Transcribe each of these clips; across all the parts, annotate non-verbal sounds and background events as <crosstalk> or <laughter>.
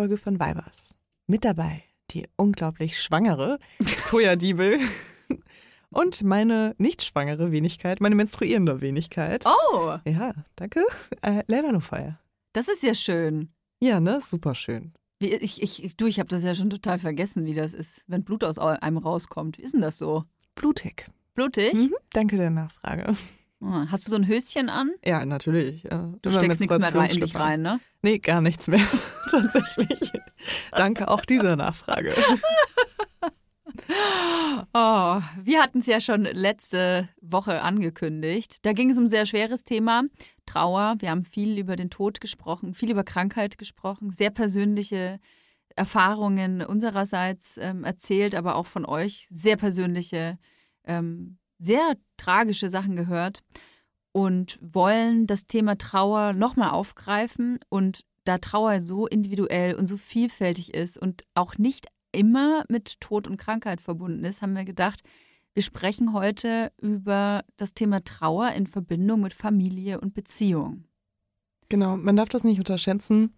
Folge von Vibers. Mit dabei die unglaublich schwangere <laughs> Toya Diebel und meine nicht schwangere Wenigkeit, meine menstruierende Wenigkeit. Oh, Ja, danke. Äh, Lena Lofire. das ist ja schön. Ja, ne? Super schön. Ich, ich, du, ich habe das ja schon total vergessen, wie das ist, wenn Blut aus einem rauskommt. Wie ist denn das so? Blutig. Blutig? Mhm, danke der Nachfrage. Oh, hast du so ein Höschen an? Ja, natürlich. Äh, Du steckst nichts mehr rein, in dich rein, ne? Nee, gar nichts mehr. <laughs> Tatsächlich. Danke auch dieser Nachfrage. <laughs> Oh, wir hatten es ja schon letzte Woche angekündigt. Da ging es um ein sehr schweres Thema, Trauer. Wir haben viel über den Tod gesprochen, viel über Krankheit gesprochen, sehr persönliche Erfahrungen unsererseits ähm, erzählt, aber auch von euch sehr persönliche, ähm, sehr tragische Sachen gehört und wollen das Thema Trauer nochmal aufgreifen und da Trauer so individuell und so vielfältig ist und auch nicht immer mit Tod und Krankheit verbunden ist, haben wir gedacht, wir sprechen heute über das Thema Trauer in Verbindung mit Familie und Beziehung. Genau, man darf das nicht unterschätzen.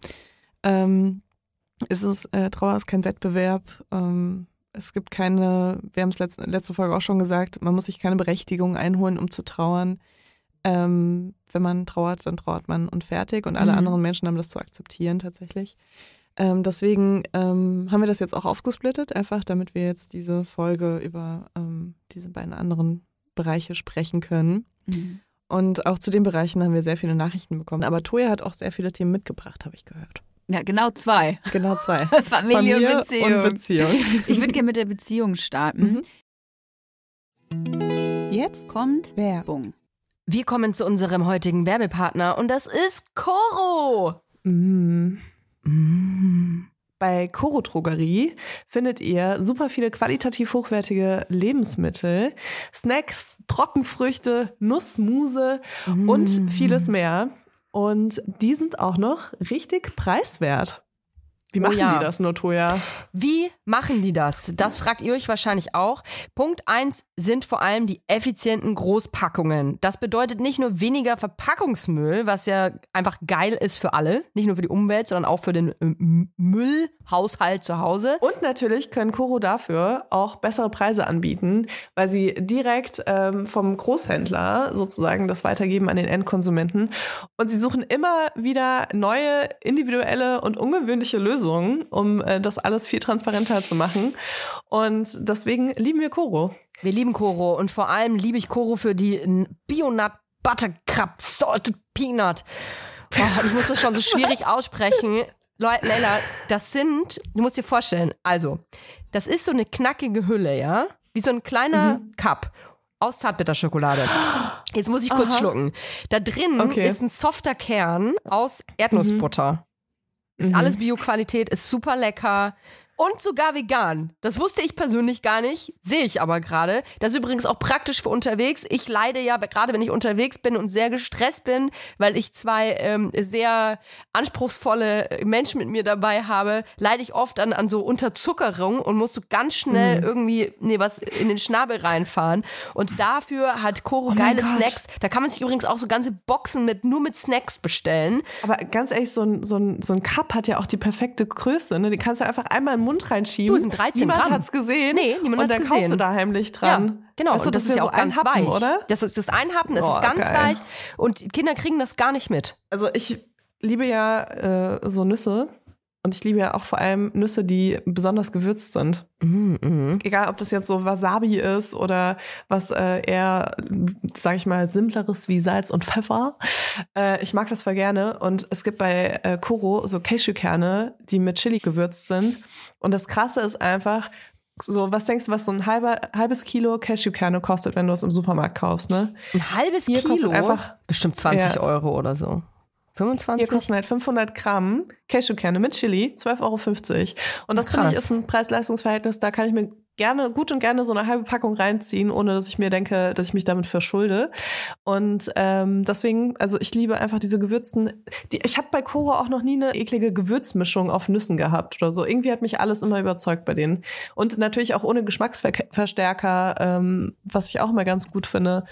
Ähm, es äh, Trauer ist kein Wettbewerb. Ähm, es gibt keine, wir haben es letzte, letzte Folge auch schon gesagt, man muss sich keine Berechtigung einholen, um zu trauern. Ähm, wenn man trauert, dann trauert man und fertig. Und alle Mhm. anderen Menschen haben das zu akzeptieren tatsächlich. Ähm, deswegen ähm, haben wir das jetzt auch aufgesplittet, einfach damit wir jetzt diese Folge über ähm, diese beiden anderen Bereiche sprechen können. Und auch zu den Bereichen haben wir sehr viele Nachrichten bekommen. Aber Toya hat auch sehr viele Themen mitgebracht, habe ich gehört. Ja, genau zwei. Genau zwei. <laughs> Familie, und Beziehung. und Beziehung. <laughs> ich würde gerne mit der Beziehung starten. Jetzt Kommt Werbung. Wir kommen zu unserem heutigen Werbepartner und das ist Coro. Mm. Bei Coro Drogerie findet ihr super viele qualitativ hochwertige Lebensmittel, Snacks, Trockenfrüchte, Nussmuse und vieles mehr. Und die sind auch noch richtig preiswert. Wie Oh machen ja. die das nur, Toja? Wie machen die das? Das fragt ihr euch wahrscheinlich auch. Punkt eins sind vor allem die effizienten Großpackungen. Das bedeutet nicht nur weniger Verpackungsmüll, was ja einfach geil ist für alle, nicht nur für die Umwelt, sondern auch für den ähm, Müllhaushalt zu Hause. Und natürlich können Coro dafür auch bessere Preise anbieten, weil sie direkt ähm, vom Großhändler sozusagen das weitergeben an den Endkonsumenten. Und sie suchen immer wieder neue, individuelle und ungewöhnliche Lösungen, um äh, das alles viel transparenter zu machen. Und deswegen lieben wir Coro. Wir lieben Coro und vor allem liebe ich Coro für die Bionut Buttercup Salted Peanut. Oh, ich muss das schon so <laughs> schwierig aussprechen. Leute, Leila, das sind, du musst dir vorstellen, also, das ist so eine knackige Hülle, ja? Wie so ein kleiner Cup aus Zartbitterschokolade. Jetzt muss ich kurz Aha. schlucken. Da drin Okay. ist ein softer Kern aus Erdnussbutter. Ist alles Bio-Qualität, ist super lecker. Und sogar vegan. Das wusste ich persönlich gar nicht, sehe ich aber gerade. Das ist übrigens auch praktisch für unterwegs. Ich leide ja, gerade wenn ich unterwegs bin und sehr gestresst bin, weil ich zwei ähm, sehr anspruchsvolle Menschen mit mir dabei habe, leide ich oft an, an so Unterzuckerung und muss so ganz schnell Mhm. irgendwie nee, was in den Schnabel reinfahren. Und dafür hat Coro Oh geile. Snacks. Da kann man sich übrigens auch so ganze Boxen mit nur mit Snacks bestellen. Aber ganz ehrlich, so ein, so ein, so ein Cup hat ja auch die perfekte Größe. Ne? Die kannst du einfach einmal in den Mund reinschieben. Du, sind 13 Niemand Gramm. hat's gesehen. Nee, niemand Und hat's dann gesehen. kaufst du da heimlich dran. Ja, genau. Du, und das, ist ja auch ganz Happen, weich. oder? Das ist das Einhappen, das Oh, ist ganz geil. weich. Und die Kinder kriegen das gar nicht mit. Also ich liebe ja äh, so Nüsse. Und ich liebe ja auch vor allem Nüsse, die besonders gewürzt sind. Egal, ob das jetzt so Wasabi ist oder was äh, eher, sag ich mal, simpleres wie Salz und Pfeffer. Äh, ich mag das voll gerne. Und es gibt bei äh, Koro so Cashewkerne, die mit Chili gewürzt sind. Und das Krasse ist einfach, so, was denkst du, was so ein halber, halbes Kilo Cashewkerne kostet, wenn du es im Supermarkt kaufst, ne? Ein halbes Hier kostet Kilo, einfach- bestimmt 20 Ja. Euro oder so. 25? Hier kosten halt 500 Gramm Cashewkerne mit Chili, 12,50 Euro. Und das finde ich ist ein Preis-Leistungs-Verhältnis, da kann ich mir gerne, gut und gerne so eine halbe Packung reinziehen, ohne dass ich mir denke, dass ich mich damit verschulde. Und ähm, deswegen, also ich liebe einfach diese gewürzten, die, ich habe bei Koro auch noch nie eine eklige Gewürzmischung auf Nüssen gehabt oder so. Irgendwie hat mich alles immer überzeugt bei denen. Und natürlich auch ohne Geschmacksverstärker, ähm, was ich auch immer ganz gut finde.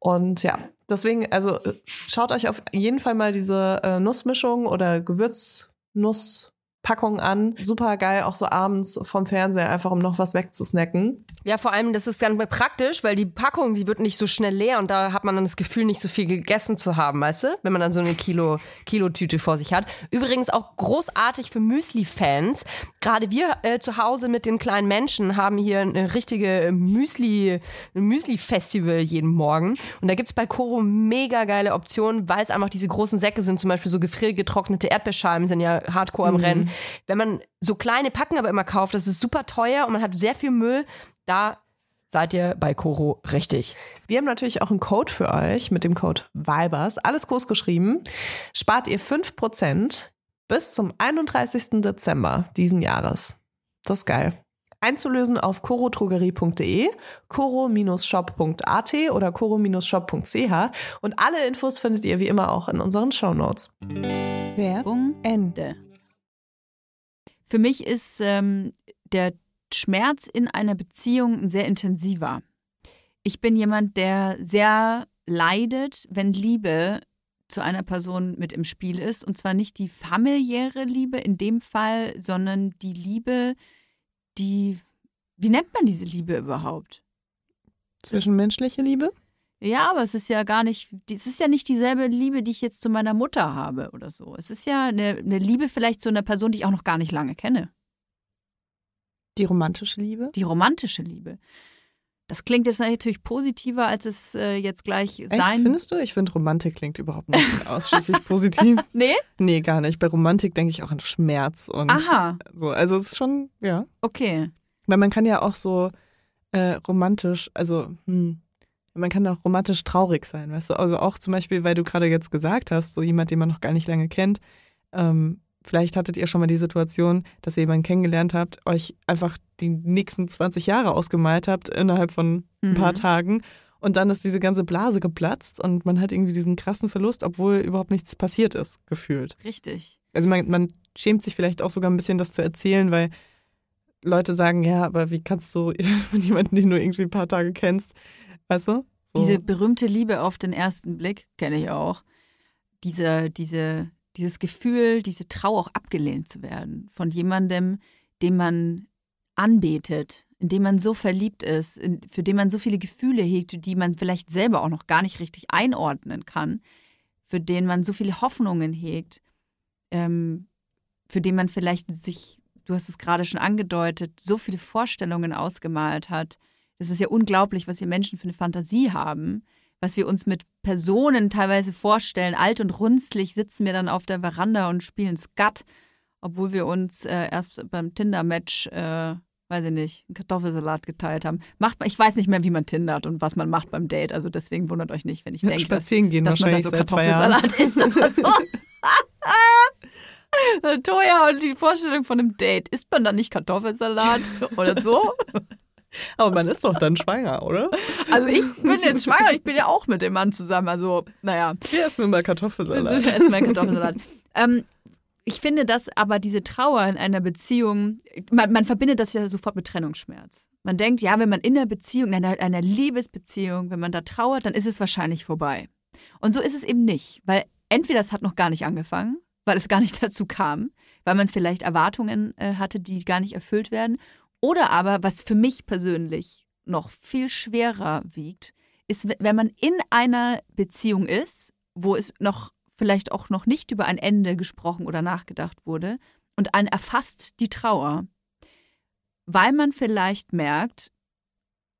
Und ja, deswegen, also äh, schaut euch auf jeden Fall mal diese äh, Nussmischung oder Gewürznuss Packung an. Super geil, auch so abends vom Fernseher, einfach um noch was wegzusnacken. Ja, vor allem, das ist ganz praktisch, weil die Packung, die wird nicht so schnell leer und da hat man dann das Gefühl, nicht so viel gegessen zu haben, weißt du? Wenn man dann so eine Kilo, Kilotüte vor sich hat. Übrigens auch großartig für Müsli-Fans. Gerade wir äh, zu Hause mit den kleinen Menschen haben hier eine richtige Müsli, Müsli-Festival jeden Morgen. Und da gibt's bei Koro mega geile Optionen, weil es einfach diese großen Säcke sind, zum Beispiel so gefriergetrocknete Erdbeerscheiben sind ja hardcore am mhm. Rennen. Wenn man so kleine Packen aber immer kauft, das ist super teuer und man hat sehr viel Müll, da seid ihr bei Koro richtig. Wir haben natürlich auch einen Code für euch mit dem Code VIBERS, alles groß geschrieben. Spart ihr 5% bis zum 31. Dezember diesen Jahres. Das ist geil. Einzulösen auf corotrogerie.de, coro-shop.at oder coro-shop.ch und alle Infos findet ihr wie immer auch in unseren Shownotes. Werbung Ende. Für mich ist ähm, der Schmerz in einer Beziehung ein sehr intensiver. Ich bin jemand, der sehr leidet, wenn Liebe zu einer Person mit im Spiel ist. Und zwar nicht die familiäre Liebe in dem Fall, sondern die Liebe, die. Wie nennt man diese Liebe überhaupt? Zwischenmenschliche Liebe? Ja, aber es ist ja gar nicht, es ist ja nicht dieselbe Liebe, die ich jetzt zu meiner Mutter habe oder so. Es ist ja eine, eine Liebe vielleicht zu einer Person, die ich auch noch gar nicht lange kenne. Die romantische Liebe? Die romantische Liebe. Das klingt jetzt natürlich positiver, als es äh, jetzt gleich Echt, sein. Findest du? Ich finde, Romantik klingt überhaupt nicht <laughs> ausschließlich positiv. <laughs> nee? Nee, gar nicht. Bei Romantik denke ich auch an Schmerz und Aha. so. Also es ist schon, ja. Okay. Weil man kann ja auch so äh, romantisch, also hm, man kann auch romantisch traurig sein, weißt du? Also auch zum Beispiel, weil du gerade jetzt gesagt hast, so jemand, den man noch gar nicht lange kennt, ähm, vielleicht hattet ihr schon mal die Situation, dass ihr jemanden kennengelernt habt, euch einfach die nächsten 20 Jahre ausgemalt habt innerhalb von ein mhm. paar Tagen und dann ist diese ganze Blase geplatzt und man hat irgendwie diesen krassen Verlust, obwohl überhaupt nichts passiert ist, gefühlt. Richtig. Also man, man schämt sich vielleicht auch sogar ein bisschen, das zu erzählen, weil Leute sagen, ja, aber wie kannst du <laughs> jemanden, den du irgendwie ein paar Tage kennst, Weißt du? So. Diese berühmte Liebe auf den ersten Blick kenne ich auch. Diese, diese, dieses Gefühl, diese Trauer auch abgelehnt zu werden von jemandem, den man anbetet, in dem man so verliebt ist, in, für den man so viele Gefühle hegt, die man vielleicht selber auch noch gar nicht richtig einordnen kann, für den man so viele Hoffnungen hegt, ähm, für den man vielleicht sich, du hast es gerade schon angedeutet, so viele Vorstellungen ausgemalt hat, das ist ja unglaublich, was wir Menschen für eine Fantasie haben, was wir uns mit Personen teilweise vorstellen. Alt und runzlig sitzen wir dann auf der Veranda und spielen Skat, obwohl wir uns äh, erst beim Tinder-Match, äh, weiß ich nicht, einen Kartoffelsalat geteilt haben. Macht, ich weiß nicht mehr, wie man tindert und was man macht beim Date. Also deswegen wundert euch nicht, wenn ich denke, dass, dass man da so Kartoffelsalat isst oder so. <laughs> Toja, und die Vorstellung von einem Date. Isst man dann nicht Kartoffelsalat <laughs> oder so? Aber man ist doch dann schwanger, oder? Also ich bin jetzt schwanger, ich bin ja auch mit dem Mann zusammen. Also, naja. Wir essen immer Kartoffelsalat. Wir essen mal Kartoffelsalat. ähm, ich finde, dass aber diese Trauer in einer Beziehung, man, man, verbindet das ja sofort mit Trennungsschmerz. Man denkt, ja, wenn man in einer Beziehung, in einer, einer Liebesbeziehung, wenn man da trauert, dann ist es wahrscheinlich vorbei. Und so ist es eben nicht, weil entweder es hat noch gar nicht angefangen, weil es gar nicht <laughs> dazu kam, weil man vielleicht Erwartungen äh, hatte, die gar nicht erfüllt werden, oder aber, was für mich persönlich noch viel schwerer wiegt, ist, wenn man in einer Beziehung ist, wo es noch vielleicht auch noch nicht über ein Ende gesprochen oder nachgedacht wurde und einen erfasst die Trauer, weil man vielleicht merkt,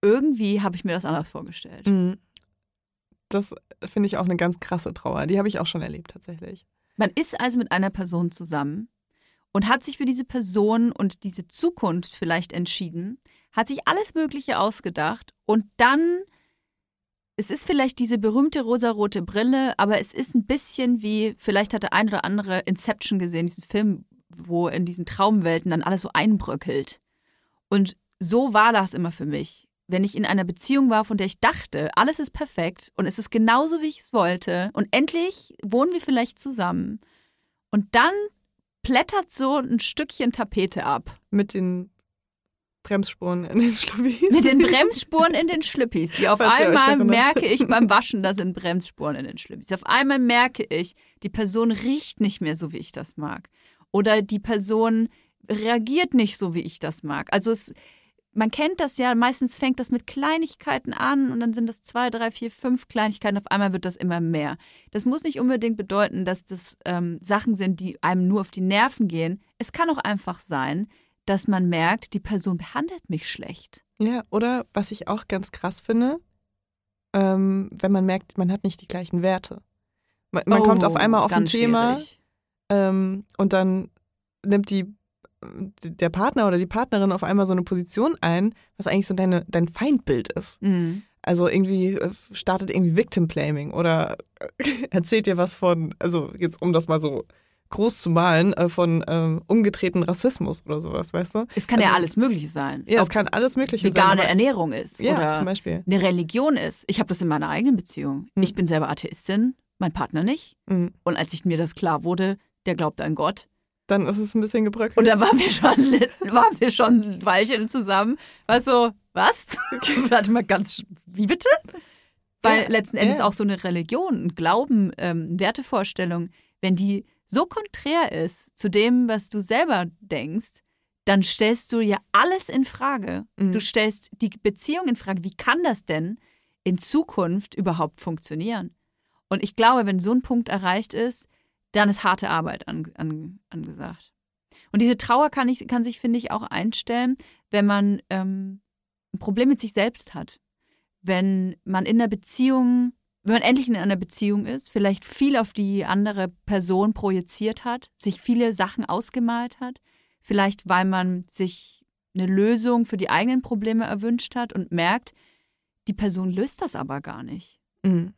irgendwie habe ich mir das anders vorgestellt. Mhm. Das finde ich auch eine ganz krasse Trauer. Die habe ich auch schon erlebt tatsächlich. Man ist also mit einer Person zusammen und hat sich für diese Person und diese Zukunft vielleicht entschieden, hat sich alles Mögliche ausgedacht und dann, es ist vielleicht diese berühmte rosarote Brille, aber es ist ein bisschen wie, vielleicht hat der ein oder andere Inception gesehen, diesen Film, wo in diesen Traumwelten dann alles so einbröckelt. Und so war das immer für mich. Wenn ich in einer Beziehung war, von der ich dachte, alles ist perfekt und es ist genauso, wie ich es wollte und endlich wohnen wir vielleicht zusammen. Und dann plättert so ein Stückchen Tapete ab. Mit den Bremsspuren in den Schlüppis. Mit den <laughs> Bremsspuren in den Schlüppis. Die auf Falls einmal merke ich beim Waschen, da sind Bremsspuren in den Schlüppis. Auf einmal merke ich, die Person riecht nicht mehr so, wie ich das mag. Oder die Person reagiert nicht so, wie ich das mag. Also es, man kennt das ja, meistens fängt das mit Kleinigkeiten an und dann sind das zwei, drei, vier, fünf Kleinigkeiten, auf einmal wird das immer mehr. Das muss nicht unbedingt bedeuten, dass das ähm, Sachen sind, die einem nur auf die Nerven gehen. Es kann auch einfach sein, dass man merkt, die Person behandelt mich schlecht. Ja, oder was ich auch ganz krass finde, ähm, wenn man merkt, man hat nicht die gleichen Werte. Man, man oh, kommt auf einmal auf ein Thema ähm, und dann nimmt die der Partner oder die Partnerin auf einmal so eine Position ein, was eigentlich so deine, dein Feindbild ist. Mhm. Also irgendwie äh, startet irgendwie Victim Blaming oder <laughs> erzählt dir was von, also jetzt um das mal so groß zu malen, äh, von äh, umgedrehten Rassismus oder sowas, weißt du? Es kann also, ja alles Mögliche sein. Ja, es kann alles Mögliche vegane sein. Vegane Ernährung ist ja, oder zum Beispiel. eine Religion ist. Ich habe das in meiner eigenen Beziehung. Mhm. Ich bin selber Atheistin, mein Partner nicht. Mhm. Und als ich mir das klar wurde, der glaubt an Gott, dann ist es ein bisschen gebröckelt. Und da waren wir schon, waren wir schon ein Weilchen zusammen. War so, was? <laughs> Warte mal ganz, wie bitte? Weil ja, letzten Endes ja. auch so eine Religion, ein Glauben, ähm, Wertevorstellung, wenn die so konträr ist zu dem, was du selber denkst, dann stellst du ja alles in Frage. Mhm. Du stellst die Beziehung in Frage. Wie kann das denn in Zukunft überhaupt funktionieren? Und ich glaube, wenn so ein Punkt erreicht ist, dann ist harte Arbeit an, an, angesagt. Und diese Trauer kann, ich, kann sich, finde ich, auch einstellen, wenn man ähm, ein Problem mit sich selbst hat. Wenn man in der Beziehung, wenn man endlich in einer Beziehung ist, vielleicht viel auf die andere Person projiziert hat, sich viele Sachen ausgemalt hat, vielleicht weil man sich eine Lösung für die eigenen Probleme erwünscht hat und merkt, die Person löst das aber gar nicht. Mhm.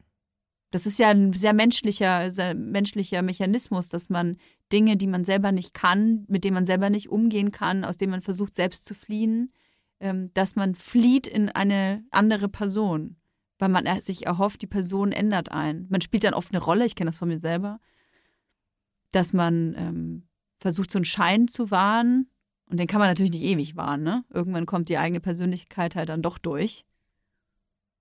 Das ist ja ein sehr menschlicher, sehr menschlicher Mechanismus, dass man Dinge, die man selber nicht kann, mit denen man selber nicht umgehen kann, aus denen man versucht, selbst zu fliehen, ähm, dass man flieht in eine andere Person, weil man sich erhofft, die Person ändert einen. Man spielt dann oft eine Rolle, ich kenne das von mir selber, dass man ähm, versucht, so einen Schein zu wahren. Und den kann man natürlich nicht ewig wahren, ne? Irgendwann kommt die eigene Persönlichkeit halt dann doch durch.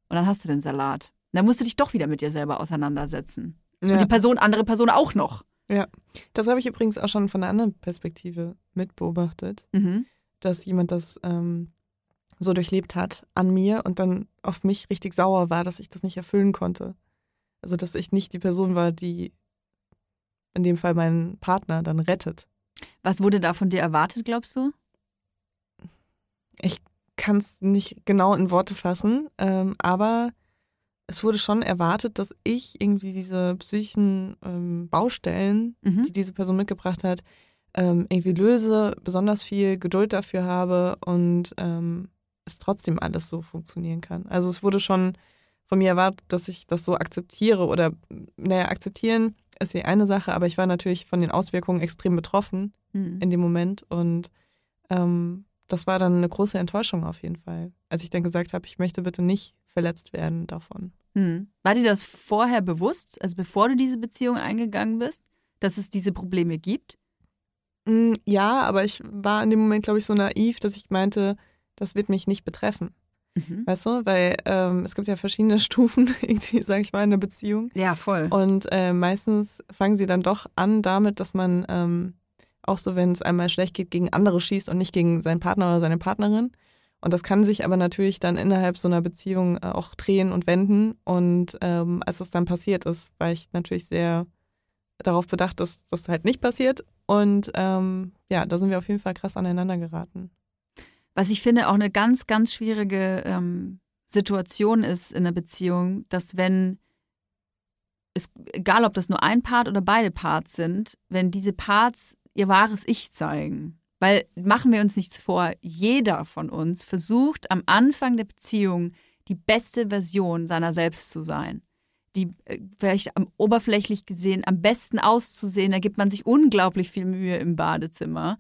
Und dann hast du den Salat. Dann musst du dich doch wieder mit dir selber auseinandersetzen. Ja. Und die Person, andere Person auch noch. Ja, das habe ich übrigens auch schon von einer anderen Perspektive mitbeobachtet, mhm. dass jemand das ähm, so durchlebt hat an mir und dann auf mich richtig sauer war, dass ich das nicht erfüllen konnte. Also, dass ich nicht die Person war, die in dem Fall meinen Partner dann rettet. Was wurde da von dir erwartet, glaubst du? Ich kann es nicht genau in Worte fassen, ähm, aber es wurde schon erwartet, dass ich irgendwie diese psychischen ähm, Baustellen, mhm. die diese Person mitgebracht hat, ähm, irgendwie löse, besonders viel Geduld dafür habe und ähm, es trotzdem alles so funktionieren kann. Also es wurde schon von mir erwartet, dass ich das so akzeptiere oder, naja, akzeptieren ist ja eine Sache, aber ich war natürlich von den Auswirkungen extrem betroffen mhm. in dem Moment und ähm, das war dann eine große Enttäuschung auf jeden Fall, als ich dann gesagt habe, ich möchte bitte nicht verletzt werden davon. Hm. War dir das vorher bewusst, also bevor du diese Beziehung eingegangen bist, dass es diese Probleme gibt? Hm, ja, aber ich war in dem Moment, glaube ich, so naiv, dass ich meinte, das wird mich nicht betreffen. Mhm. Weißt du, weil ähm, es gibt ja verschiedene <laughs> Stufen, irgendwie, sag ich mal, in einer Beziehung. Ja, voll. Und äh, meistens fangen sie dann doch an damit, dass man ähm, auch so, wenn es einmal schlecht geht, gegen andere schießt und nicht gegen seinen Partner oder seine Partnerin. Und das kann sich aber natürlich dann innerhalb so einer Beziehung äh, auch drehen und wenden. Und ähm, als das dann passiert ist, war ich natürlich sehr darauf bedacht, dass das halt nicht passiert. Und ähm, ja, da sind wir auf jeden Fall krass aneinander geraten. Was ich finde, auch eine ganz, ganz schwierige ähm, Situation ist in einer Beziehung, dass wenn es, egal ob das nur ein Part oder beide Parts sind, wenn diese Parts ihr wahres Ich zeigen. Weil machen wir uns nichts vor, jeder von uns versucht am Anfang der Beziehung die beste Version seiner selbst zu sein. Die äh, vielleicht am, oberflächlich gesehen am besten auszusehen, da gibt man sich unglaublich viel Mühe im Badezimmer,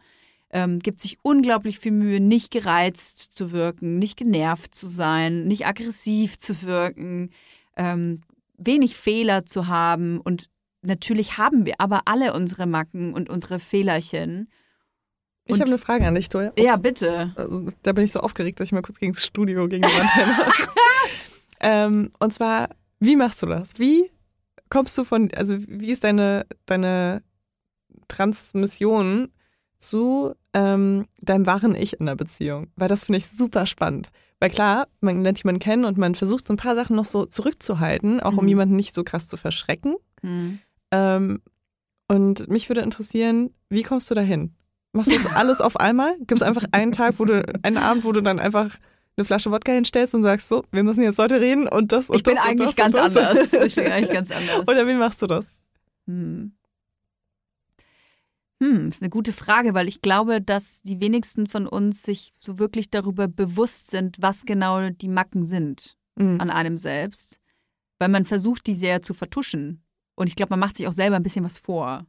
ähm, gibt sich unglaublich viel Mühe, nicht gereizt zu wirken, nicht genervt zu sein, nicht aggressiv zu wirken, ähm, wenig Fehler zu haben und natürlich haben wir aber alle unsere Macken und unsere Fehlerchen. Und ich habe eine Frage an dich, Toya. Ja, bitte. Also, da bin ich so aufgeregt, dass ich mal kurz gegen das Studio, gegen die Wand <laughs> ähm, Und zwar, wie machst du das? Wie kommst du von, also wie ist deine, deine Transmission zu ähm, deinem wahren Ich in der Beziehung. Weil das finde ich super spannend. Weil klar, man lernt jemanden kennen und man versucht so ein paar Sachen noch so zurückzuhalten, auch mhm. um jemanden nicht so krass zu verschrecken. Mhm. Ähm, und mich würde interessieren, wie kommst du dahin? Machst du das alles auf einmal? Gibt es einfach einen Tag, wo du, einen Abend, wo du dann einfach eine Flasche Wodka hinstellst und sagst, so, wir müssen jetzt heute reden und das und ich bin das eigentlich und das ganz und das. anders. Ich bin eigentlich ganz <laughs> anders. Oder wie machst du das? Hm. Hm, ist eine gute Frage, weil ich glaube, dass die wenigsten von uns sich so wirklich darüber bewusst sind, was genau die Macken sind mhm. an einem selbst. Weil man versucht, die sehr zu vertuschen. Und ich glaube, man macht sich auch selber ein bisschen was vor.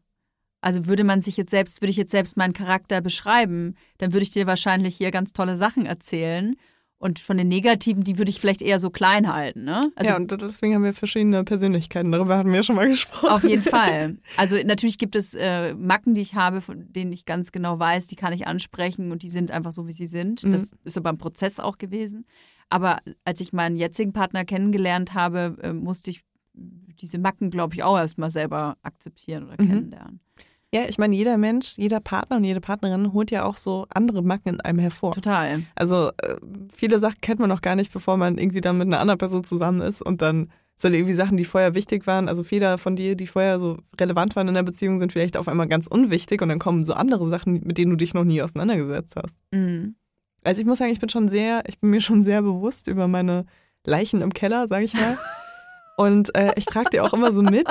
Also würde man sich jetzt selbst, würde ich jetzt selbst meinen Charakter beschreiben, dann würde ich dir wahrscheinlich hier ganz tolle Sachen erzählen. Und von den Negativen, die würde ich vielleicht eher so klein halten, ne? Also, ja, und deswegen haben wir verschiedene Persönlichkeiten. Darüber hatten wir schon mal gesprochen. Auf jeden Fall. <laughs> Also natürlich gibt es äh, Macken, die ich habe, von denen ich ganz genau weiß, die kann ich ansprechen und die sind einfach so, wie sie sind. Mhm. Das ist so beim Prozess auch gewesen. Aber als ich meinen jetzigen Partner kennengelernt habe, äh, musste ich diese Macken, glaube ich, auch erstmal selber akzeptieren oder mhm. kennenlernen. Ja, ich meine, jeder Mensch, jeder Partner und jede Partnerin holt ja auch so andere Macken in einem hervor. Total. Also äh, viele Sachen kennt man noch gar nicht, bevor man irgendwie dann mit einer anderen Person zusammen ist und dann sind irgendwie Sachen, die vorher wichtig waren. Also Fehler von dir, die vorher so relevant waren in der Beziehung, sind vielleicht auf einmal ganz unwichtig und dann kommen so andere Sachen, mit denen du dich noch nie auseinandergesetzt hast. Mhm. Also ich muss sagen, ich bin schon sehr, ich bin mir schon sehr bewusst über meine Leichen im Keller, sage ich mal. <laughs> Und äh, ich trage die auch immer so mit.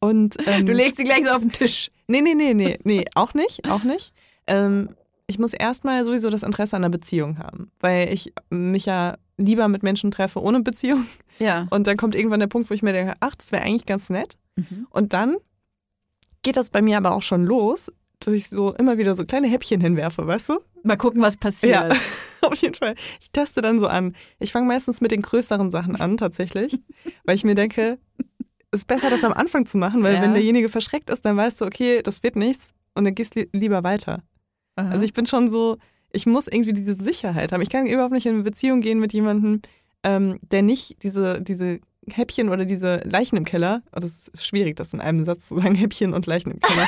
Und, ähm, du legst sie gleich so auf den Tisch. Nee, nee, nee, nee, nee, auch nicht, auch nicht. Ähm, ich muss erstmal sowieso das Interesse an einer Beziehung haben, weil ich mich ja lieber mit Menschen treffe ohne Beziehung. Ja. Und dann kommt irgendwann der Punkt, wo ich mir denke, ach, das wäre eigentlich ganz nett. Mhm. Und dann geht das bei mir aber auch schon los, dass ich so immer wieder so kleine Häppchen hinwerfe, weißt du? Mal gucken, was passiert. Ja, <laughs> auf jeden Fall. Ich teste dann so an. Ich fange meistens mit den größeren Sachen an, tatsächlich, <laughs> weil ich mir denke, es ist besser, das am Anfang zu machen, weil ja. wenn derjenige verschreckt ist, dann weißt du, okay, das wird nichts und dann gehst du lieber weiter. Aha. Also ich bin schon so, ich muss irgendwie diese Sicherheit haben. Ich kann überhaupt nicht in eine Beziehung gehen mit jemandem, ähm, der nicht diese, diese Häppchen oder diese Leichen im Keller. Das ist schwierig, das in einem Satz zu sagen, <laughs> Häppchen und Leichen im Keller.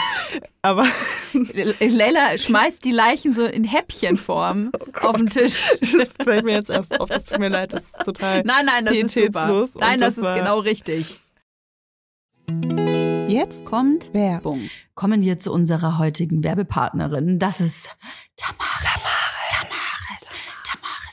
Aber Leila schmeißt die Leichen so in Häppchenform <laughs> oh auf den Tisch. Das fällt mir jetzt erst auf. Das tut mir leid, das ist total Nein, nein, das ist super. Nein, das, das ist genau richtig. Jetzt kommt Werbung. Kommen wir zu unserer heutigen Werbepartnerin. Das ist Tamara.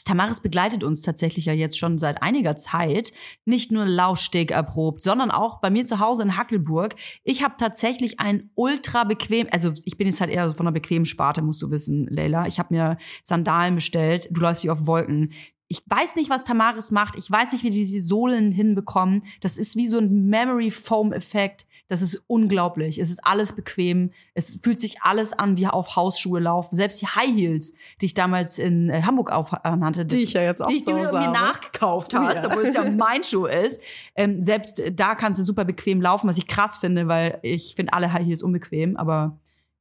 Tamaris begleitet uns tatsächlich ja jetzt schon seit einiger Zeit. Nicht nur Laufsteg erprobt, sondern auch bei mir zu Hause in Hackelburg. Ich habe tatsächlich ein ultra bequem, also ich bin jetzt halt eher von einer bequemen Sparte, musst du wissen, Leila. Ich habe mir Sandalen bestellt. Du läufst dich auf Wolken. Ich weiß nicht, was Tamaris macht. Ich weiß nicht, wie die diese Sohlen hinbekommen. Das ist wie so ein Memory Foam Effekt. Das ist unglaublich. Es ist alles bequem. Es fühlt sich alles an wie auf Hausschuhe laufen. Selbst die High Heels, die ich damals in äh, Hamburg aufnannte. Die ich ja jetzt auch Die, die du mir nachgekauft hast, ja. obwohl es ja <laughs> mein Schuh ist. Ähm, selbst da kannst du super bequem laufen, was ich krass finde, weil ich finde alle High Heels unbequem, aber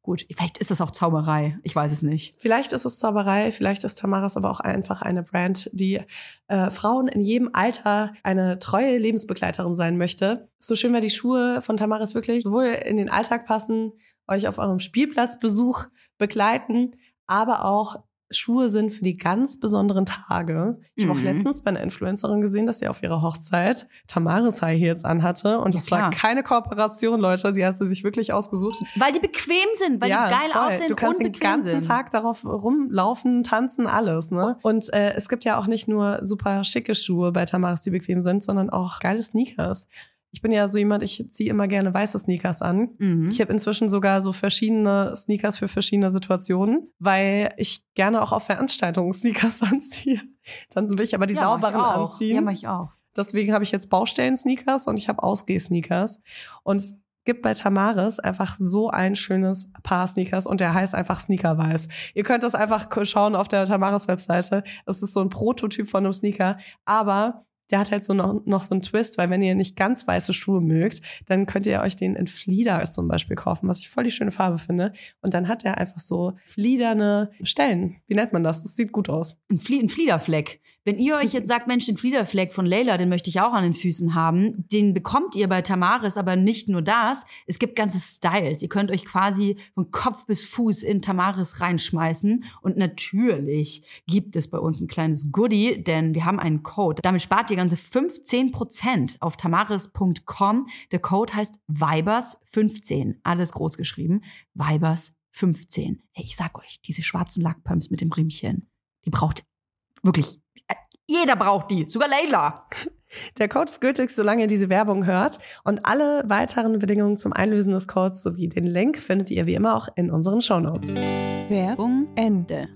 Gut, vielleicht ist das auch Zauberei. Ich weiß es nicht. Vielleicht ist es Zauberei, vielleicht ist Tamaras aber auch einfach eine Brand, die äh, Frauen in jedem Alter eine treue Lebensbegleiterin sein möchte. So schön, weil die Schuhe von Tamaras wirklich sowohl in den Alltag passen, euch auf eurem Spielplatzbesuch begleiten, aber auch Schuhe sind für die ganz besonderen Tage. Ich habe mhm. auch letztens bei einer Influencerin gesehen, dass sie auf ihrer Hochzeit Tamaris High Heels anhatte. Und es ja, war keine Kooperation, Leute. Die hat sie sich wirklich ausgesucht. Weil die bequem sind, weil ja, die geil voll. aussehen Du kannst den ganzen sind. Tag darauf rumlaufen, tanzen, alles. Ne? Und äh, es gibt ja auch nicht nur super schicke Schuhe bei Tamaris, die bequem sind, sondern auch geile Sneakers. Ich bin ja so jemand, ich ziehe immer gerne weiße Sneakers an. Mhm. Ich habe inzwischen sogar so verschiedene Sneakers für verschiedene Situationen, weil ich gerne auch auf Veranstaltungen Sneakers <laughs> anziehe. Dann will ich aber die ja, sauberen anziehen. Ja, mach ich auch. Deswegen habe ich jetzt Baustellen-Sneakers und ich habe Ausgeh-Sneakers. Und es gibt bei Tamaris einfach so ein schönes Paar Sneakers und der heißt einfach Sneakerweiß. Ihr könnt das einfach schauen auf der Tamaris-Webseite. Es ist so ein Prototyp von einem Sneaker, aber der hat halt so noch, noch so einen Twist, weil wenn ihr nicht ganz weiße Schuhe mögt, dann könnt ihr euch den in Flieder zum Beispiel kaufen, was ich voll die schöne Farbe finde. Und dann hat er einfach so fliederne Stellen. Wie nennt man das? Das sieht gut aus. Ein, Flie ein Fliederfleck. Wenn ihr euch jetzt sagt, Mensch, den Fliederfleck von Leila, den möchte ich auch an den Füßen haben, den bekommt ihr bei Tamaris, aber nicht nur das. Es gibt ganze Styles. Ihr könnt euch quasi von Kopf bis Fuß in Tamaris reinschmeißen. Und natürlich gibt es bei uns ein kleines Goodie, denn wir haben einen Code. Damit spart ihr ganze 15% auf tamaris.com. Der Code heißt Vibers15. Alles groß geschrieben. Vibers15. Hey, ich sag euch, diese schwarzen Lackpumps mit dem Riemchen, die braucht wirklich jeder braucht die, sogar Leila. Der Code ist gültig, solange ihr diese Werbung hört. Und alle weiteren Bedingungen zum Einlösen des Codes sowie den Link findet ihr wie immer auch in unseren Shownotes. Werbung Ende.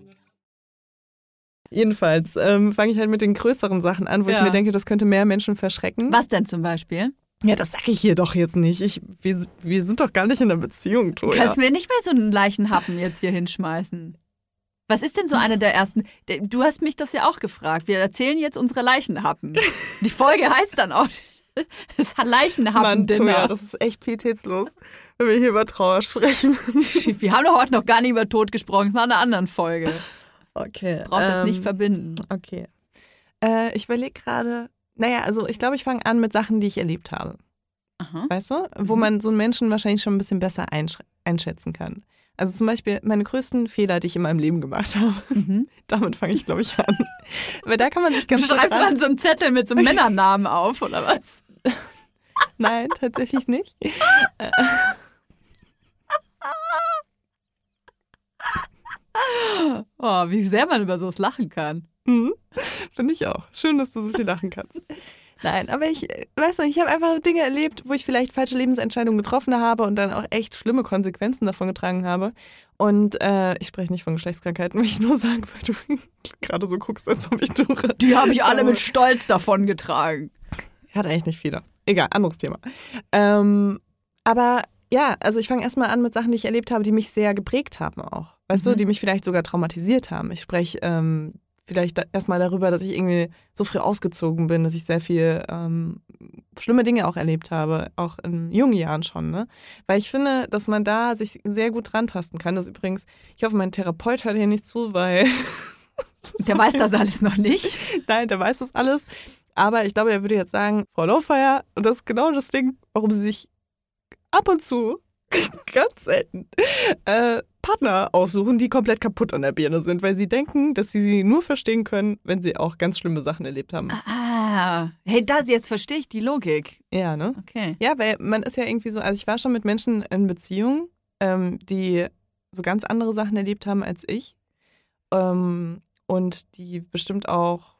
Jedenfalls ähm, fange ich halt mit den größeren Sachen an, wo ja. ich mir denke, das könnte mehr Menschen verschrecken. Was denn zum Beispiel? Ja, das sage ich hier doch jetzt nicht. Ich, wir, wir sind doch gar nicht in einer Beziehung, Toja. Kannst mir nicht mehr so einen Leichenhappen jetzt hier hinschmeißen. Was ist denn so eine der ersten? Du hast mich das ja auch gefragt. Wir erzählen jetzt unsere Leichenhappen. Die Folge heißt dann auch <laughs> das Leichenhappen Mann, ja, das ist echt pietätslos, wenn wir hier über Trauer sprechen. <laughs> Wir haben doch heute noch gar nicht über Tod gesprochen. Das war eine andere Folge. Okay. Braucht ähm, das nicht ähm, verbinden. Okay. Äh, ich überlege gerade, naja, also ich glaube, ich fange an mit Sachen, die ich erlebt habe. Aha. Weißt du? Wo mhm. man so einen Menschen wahrscheinlich schon ein bisschen besser einschätzen kann. Also zum Beispiel meine größten Fehler, die ich in meinem Leben gemacht habe. Mhm. <laughs> Damit fange ich, glaube ich, an. Weil da kann man sich ganz Du schreibst dann so einen Zettel mit so einem <laughs> Männernamen auf, oder was? Nein, tatsächlich nicht. <laughs> oh, wie sehr man über sowas lachen kann. Mhm. Finde ich auch. Schön, dass du so viel lachen kannst. Nein, aber ich weiß nicht, ich habe einfach Dinge erlebt, wo ich vielleicht falsche Lebensentscheidungen getroffen habe und dann auch echt schlimme Konsequenzen davon getragen habe. Und äh, ich spreche nicht von Geschlechtskrankheiten, <laughs> möchte ich nur sagen, weil du <laughs> gerade so guckst, als ob ich durch. Die habe ich alle mit Stolz davon getragen. Hat eigentlich nicht viele. Egal, anderes Thema. Ähm, aber ja, also ich fange erstmal an mit Sachen, die ich erlebt habe, die mich sehr geprägt haben auch. Weißt mhm. du, die mich vielleicht sogar traumatisiert haben. Ich spreche ähm, vielleicht erstmal darüber, dass ich irgendwie so früh ausgezogen bin, dass ich sehr viel ähm, schlimme Dinge auch erlebt habe, auch in jungen Jahren schon. Ne? Weil ich finde, dass man da sich sehr gut dran tasten kann. Das übrigens, ich hoffe, mein Therapeut hört hier nicht zu, weil. <laughs> der weiß das alles noch nicht. Nein, der weiß das alles. Aber ich glaube, er würde jetzt sagen, Frau Lowfire, und das ist genau das Ding, warum sie sich ab und zu, <laughs> ganz selten, äh, Partner aussuchen, die komplett kaputt an der Birne sind, weil sie denken, dass sie sie nur verstehen können, wenn sie auch ganz schlimme Sachen erlebt haben. Ah, hey, das jetzt verstehe ich die Logik. Ja, ne? Okay. Ja, weil man ist ja irgendwie so, also ich war schon mit Menschen in Beziehung, ähm, die so ganz andere Sachen erlebt haben als ich ähm, und die bestimmt auch,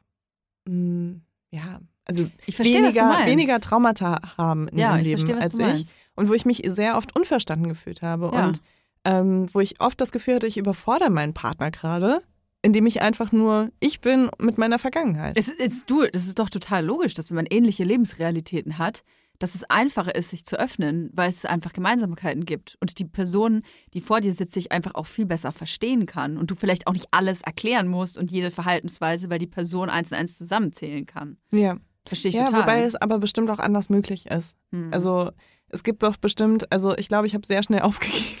mh, hm, ja, also verstehe, weniger, weniger Traumata haben in ja, ihrem Leben verstehe, als ich. Und wo ich mich sehr oft unverstanden gefühlt habe. Ja. Und ähm, wo ich oft das Gefühl hatte, ich überfordere meinen Partner gerade, indem ich einfach nur ich bin mit meiner Vergangenheit. Es ist du, das ist doch total logisch, dass wenn man ähnliche Lebensrealitäten hat, dass es einfacher ist, sich zu öffnen, weil es einfach Gemeinsamkeiten gibt und die Person, die vor dir sitzt, sich einfach auch viel besser verstehen kann und du vielleicht auch nicht alles erklären musst und jede Verhaltensweise, weil die Person eins und eins zusammenzählen kann. Ja. Verstehe ich ja, total. Wobei es aber bestimmt auch anders möglich ist. Hm. Also es gibt doch bestimmt, also ich glaube, ich habe sehr schnell <laughs> aufgegeben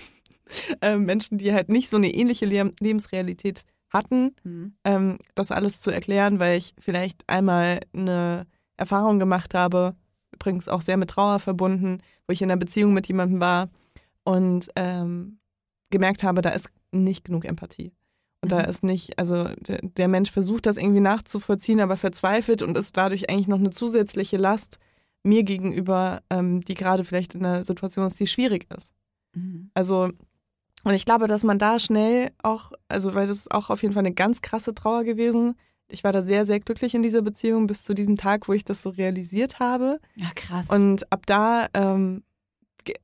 äh, Menschen, die halt nicht so eine ähnliche Le Lebensrealität hatten, mhm. ähm, das alles zu erklären, weil ich vielleicht einmal eine Erfahrung gemacht habe, übrigens auch sehr mit Trauer verbunden, wo ich in einer Beziehung mit jemandem war und ähm, gemerkt habe, da ist nicht genug Empathie. Und mhm. da ist nicht, also der, Mensch versucht das irgendwie nachzuvollziehen, aber verzweifelt und ist dadurch eigentlich noch eine zusätzliche Last mir gegenüber, ähm, die gerade vielleicht in einer Situation ist, die schwierig ist. Mhm. Also und ich glaube, dass man da schnell auch, also weil das ist auch auf jeden Fall eine ganz krasse Trauer gewesen. Ich war da sehr, sehr glücklich in dieser Beziehung bis zu diesem Tag, wo ich das so realisiert habe. Ja, krass. Und ab da ähm,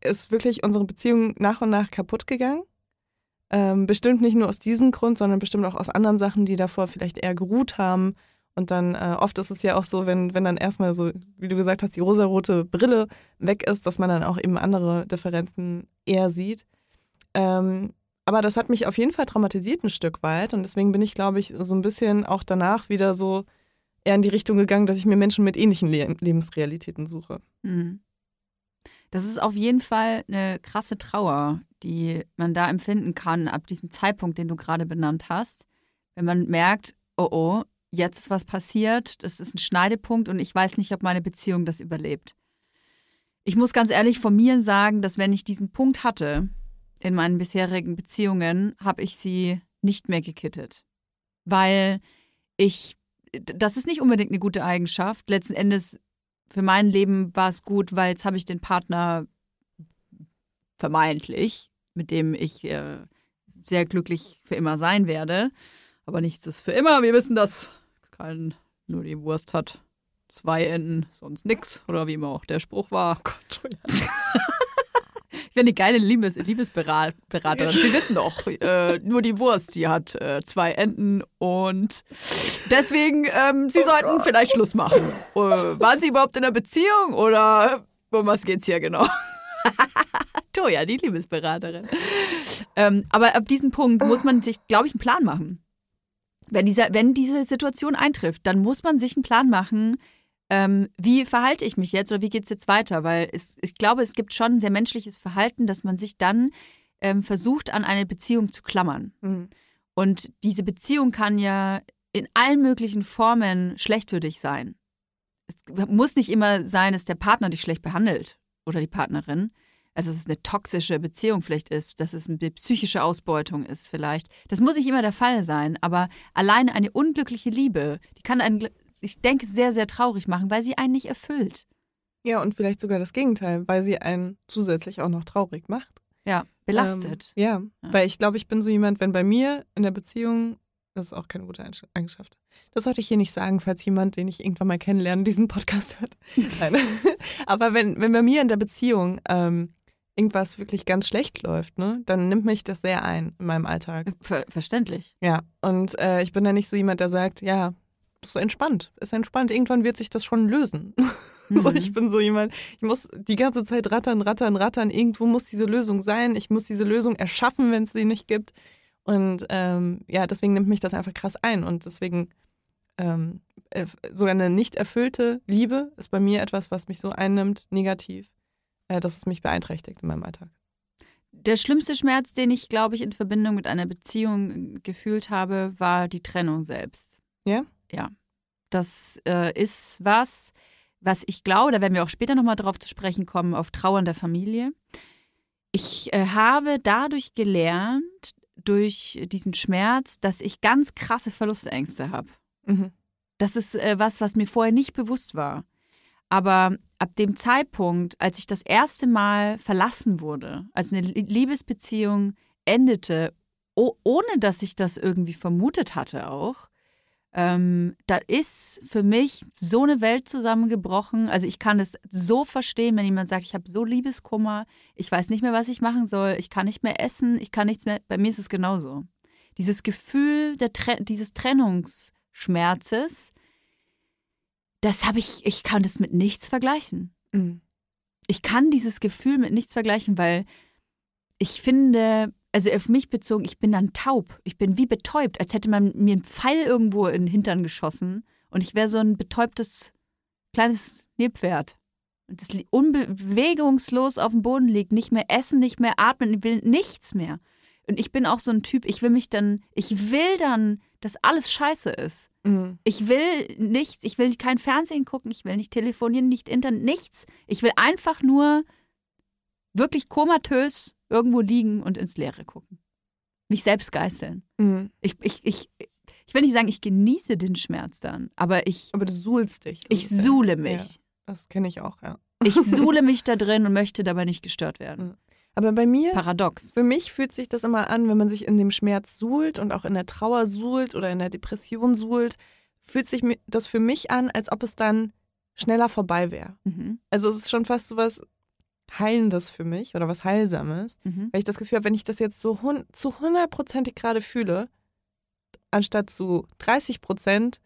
ist wirklich unsere Beziehung nach und nach kaputt gegangen. Ähm, bestimmt nicht nur aus diesem Grund, sondern bestimmt auch aus anderen Sachen, die davor vielleicht eher geruht haben. Und dann äh, oft ist es ja auch so, wenn, wenn dann erstmal so, wie du gesagt hast, die rosarote Brille weg ist, dass man dann auch eben andere Differenzen eher sieht. Ähm, aber das hat mich auf jeden Fall traumatisiert ein Stück weit und deswegen bin ich, glaube ich, so ein bisschen auch danach wieder so eher in die Richtung gegangen, dass ich mir Menschen mit ähnlichen Le Lebensrealitäten suche. Mhm. Das ist auf jeden Fall eine krasse Trauer, die man da empfinden kann ab diesem Zeitpunkt, den du gerade benannt hast. Wenn man merkt, oh oh, jetzt ist was passiert, das ist ein Schneidepunkt und ich weiß nicht, ob meine Beziehung das überlebt. Ich muss ganz ehrlich von mir sagen, dass wenn ich diesen Punkt hatte in meinen bisherigen Beziehungen, habe ich sie nicht mehr gekittet. Weil ich, das ist nicht unbedingt eine gute Eigenschaft. Letzten Endes, für mein Leben war es gut, weil jetzt habe ich den Partner vermeintlich, mit dem ich äh, sehr glücklich für immer sein werde. Aber nichts ist für immer. Wir wissen, dass kein nur die Wurst hat zwei Enden, sonst nix. Oder wie immer auch der Spruch war. Oh <laughs> Gott, ich bin eine geile Liebes Liebesberaterin. Sie wissen doch, äh, nur die Wurst, die hat äh, zwei Enden und deswegen, ähm, Sie oh sollten Gott. vielleicht Schluss machen. Äh, waren Sie überhaupt in einer Beziehung oder um was geht's hier genau? <laughs> Toja, die Liebesberaterin. Ähm, aber ab diesem Punkt muss man sich, glaube ich, einen Plan machen. Wenn, dieser, wenn diese Situation eintrifft, dann muss man sich einen Plan machen, ähm, wie verhalte ich mich jetzt oder wie geht es jetzt weiter? Weil es, ich glaube, es gibt schon ein sehr menschliches Verhalten, dass man sich dann ähm, versucht, an eine Beziehung zu klammern. Mhm. Und diese Beziehung kann ja in allen möglichen Formen schlecht für dich sein. Es muss nicht immer sein, dass der Partner dich schlecht behandelt oder die Partnerin. Also, dass es eine toxische Beziehung vielleicht ist, dass es eine psychische Ausbeutung ist vielleicht. Das muss nicht immer der Fall sein, aber alleine eine unglückliche Liebe, die kann einen ich denke, sehr, sehr traurig machen, weil sie einen nicht erfüllt. Ja, und vielleicht sogar das Gegenteil, weil sie einen zusätzlich auch noch traurig macht. Ja, belastet. Ähm, ja, ja, weil ich glaube, ich bin so jemand, wenn bei mir in der Beziehung, das ist auch keine gute Eigenschaft. Das sollte ich hier nicht sagen, falls jemand, den ich irgendwann mal kennenlerne, diesen Podcast hört. <laughs> Nein. <laughs> Aber wenn, wenn bei mir in der Beziehung ähm, irgendwas wirklich ganz schlecht läuft, ne, dann nimmt mich das sehr ein in meinem Alltag. Ver verständlich. Ja, und äh, ich bin da nicht so jemand, der sagt, ja, ist entspannt, ist entspannt. Irgendwann wird sich das schon lösen. Mhm. <laughs> So, ich bin so jemand, ich muss die ganze Zeit rattern, rattern, rattern. Irgendwo muss diese Lösung sein. Ich muss diese Lösung erschaffen, wenn es sie nicht gibt. Und ähm, ja, deswegen nimmt mich das einfach krass ein. Und deswegen ähm, sogar eine nicht erfüllte Liebe ist bei mir etwas, was mich so einnimmt, negativ, dass es mich beeinträchtigt in meinem Alltag. Der schlimmste Schmerz, den ich, glaube ich, in Verbindung mit einer Beziehung gefühlt habe, war die Trennung selbst. Ja? Ja, das äh, ist was, was ich glaube, da werden wir auch später nochmal drauf zu sprechen kommen, auf Trauern der Familie. Ich äh, habe dadurch gelernt, durch diesen Schmerz, dass ich ganz krasse Verlustängste habe. Mhm. Das ist äh, was, was mir vorher nicht bewusst war. Aber ab dem Zeitpunkt, als ich das erste Mal verlassen wurde, als eine Liebesbeziehung endete, ohne dass ich das irgendwie vermutet hatte auch, ähm, da ist für mich so eine Welt zusammengebrochen. Also ich kann es so verstehen, wenn jemand sagt, ich habe so Liebeskummer, ich weiß nicht mehr, was ich machen soll, ich kann nicht mehr essen, ich kann nichts mehr. Bei mir ist es genauso. Dieses Gefühl der, dieses Trennungsschmerzes, das habe ich, ich kann das mit nichts vergleichen. Mhm. Ich kann dieses Gefühl mit nichts vergleichen, weil ich finde, also auf mich bezogen, ich bin dann taub. Ich bin wie betäubt, als hätte man mir einen Pfeil irgendwo in den Hintern geschossen und ich wäre so ein betäubtes kleines Nilpferd. Und das unbewegungslos auf dem Boden liegt, nicht mehr essen, nicht mehr atmen, will nichts mehr. Und ich bin auch so ein Typ, ich will mich dann, ich will dann, dass alles scheiße ist. Mhm. Ich will nichts, ich will kein Fernsehen gucken, ich will nicht telefonieren, nicht Internet, nichts. Ich will einfach nur wirklich komatös irgendwo liegen und ins Leere gucken. Mich selbst geißeln. Mhm. Ich, ich, ich, ich will nicht sagen, ich genieße den Schmerz dann, aber ich. Aber du suhlst dich. So ich suhle mich. Ja, das kenne ich auch, ja. Ich suhle <laughs> mich da drin und möchte dabei nicht gestört werden. Aber bei mir. Paradox. Für mich fühlt sich das immer an, wenn man sich in dem Schmerz suhlt und auch in der Trauer suhlt oder in der Depression suhlt, fühlt sich das für mich an, als ob es dann schneller vorbei wäre. Mhm. Also es ist schon fast so was, Heilendes für mich oder was Heilsames, mhm. weil ich das Gefühl habe, wenn ich das jetzt so zu hundertprozentig gerade fühle, anstatt zu 30 Prozent,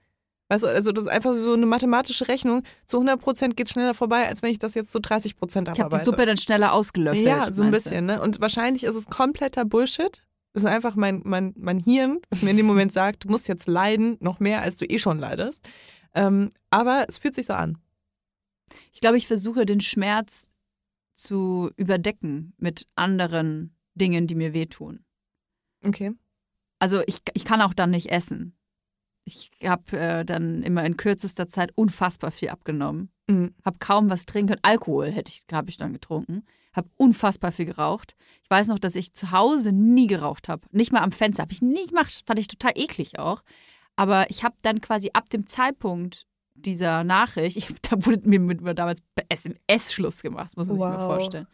weißt du, also das ist einfach so eine mathematische Rechnung, zu 100 Prozent geht schneller vorbei, als wenn ich das jetzt zu 30 Prozent abarbeite. Ich habe die Suppe dann schneller ausgelöffelt. Ja, so ein bisschen, ne? Und wahrscheinlich ist es kompletter Bullshit. Das ist einfach mein, mein, mein Hirn, was mir in dem Moment sagt, du musst jetzt leiden, noch mehr, als du eh schon leidest. Ähm, aber es fühlt sich so an. Ich glaube, ich versuche den Schmerz zu überdecken mit anderen Dingen, die mir wehtun. Okay. Also ich, ich kann auch dann nicht essen. Ich habe äh, dann immer in kürzester Zeit unfassbar viel abgenommen. Mhm. Habe kaum was trinken Alkohol hätte ich, habe ich dann getrunken. Habe unfassbar viel geraucht. Ich weiß noch, dass ich zu Hause nie geraucht habe. Nicht mal am Fenster. Habe ich nie gemacht. Fand ich total eklig auch. Aber ich habe dann quasi ab dem Zeitpunkt dieser Nachricht, <laughs> ich, da wurde mir mit damals SMS-Schluss gemacht, muss man wow. sich mal vorstellen.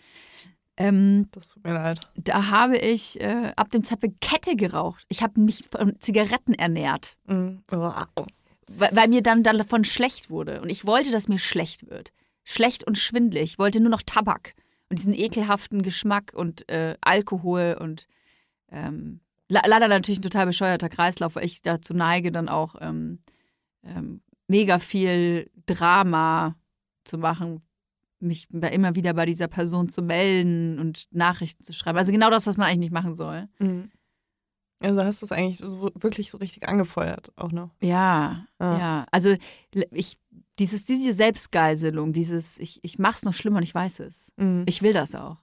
Ähm, das tut mir leid. Da habe ich äh, ab dem Zeitpunkt Kette geraucht. Ich habe mich von Zigaretten ernährt. Mhm. Weil, weil, mir dann davon schlecht wurde. Und ich wollte, dass mir schlecht wird. Schlecht und schwindlig. Ich wollte nur noch Tabak und diesen ekelhaften Geschmack und äh, Alkohol und ähm, leider natürlich ein total bescheuerter Kreislauf, weil ich dazu neige, dann auch ähm, ähm, mega viel Drama zu machen, mich immer wieder bei dieser Person zu melden und Nachrichten zu schreiben. Also genau das, was man eigentlich nicht machen soll. Mhm. Also hast du es eigentlich so, wirklich so richtig angefeuert auch noch? Ja, ah. ja. Also ich, dieses, diese Selbstgeiselung, dieses, ich, ich mach's noch schlimmer und ich weiß es. Mhm. Ich will das auch.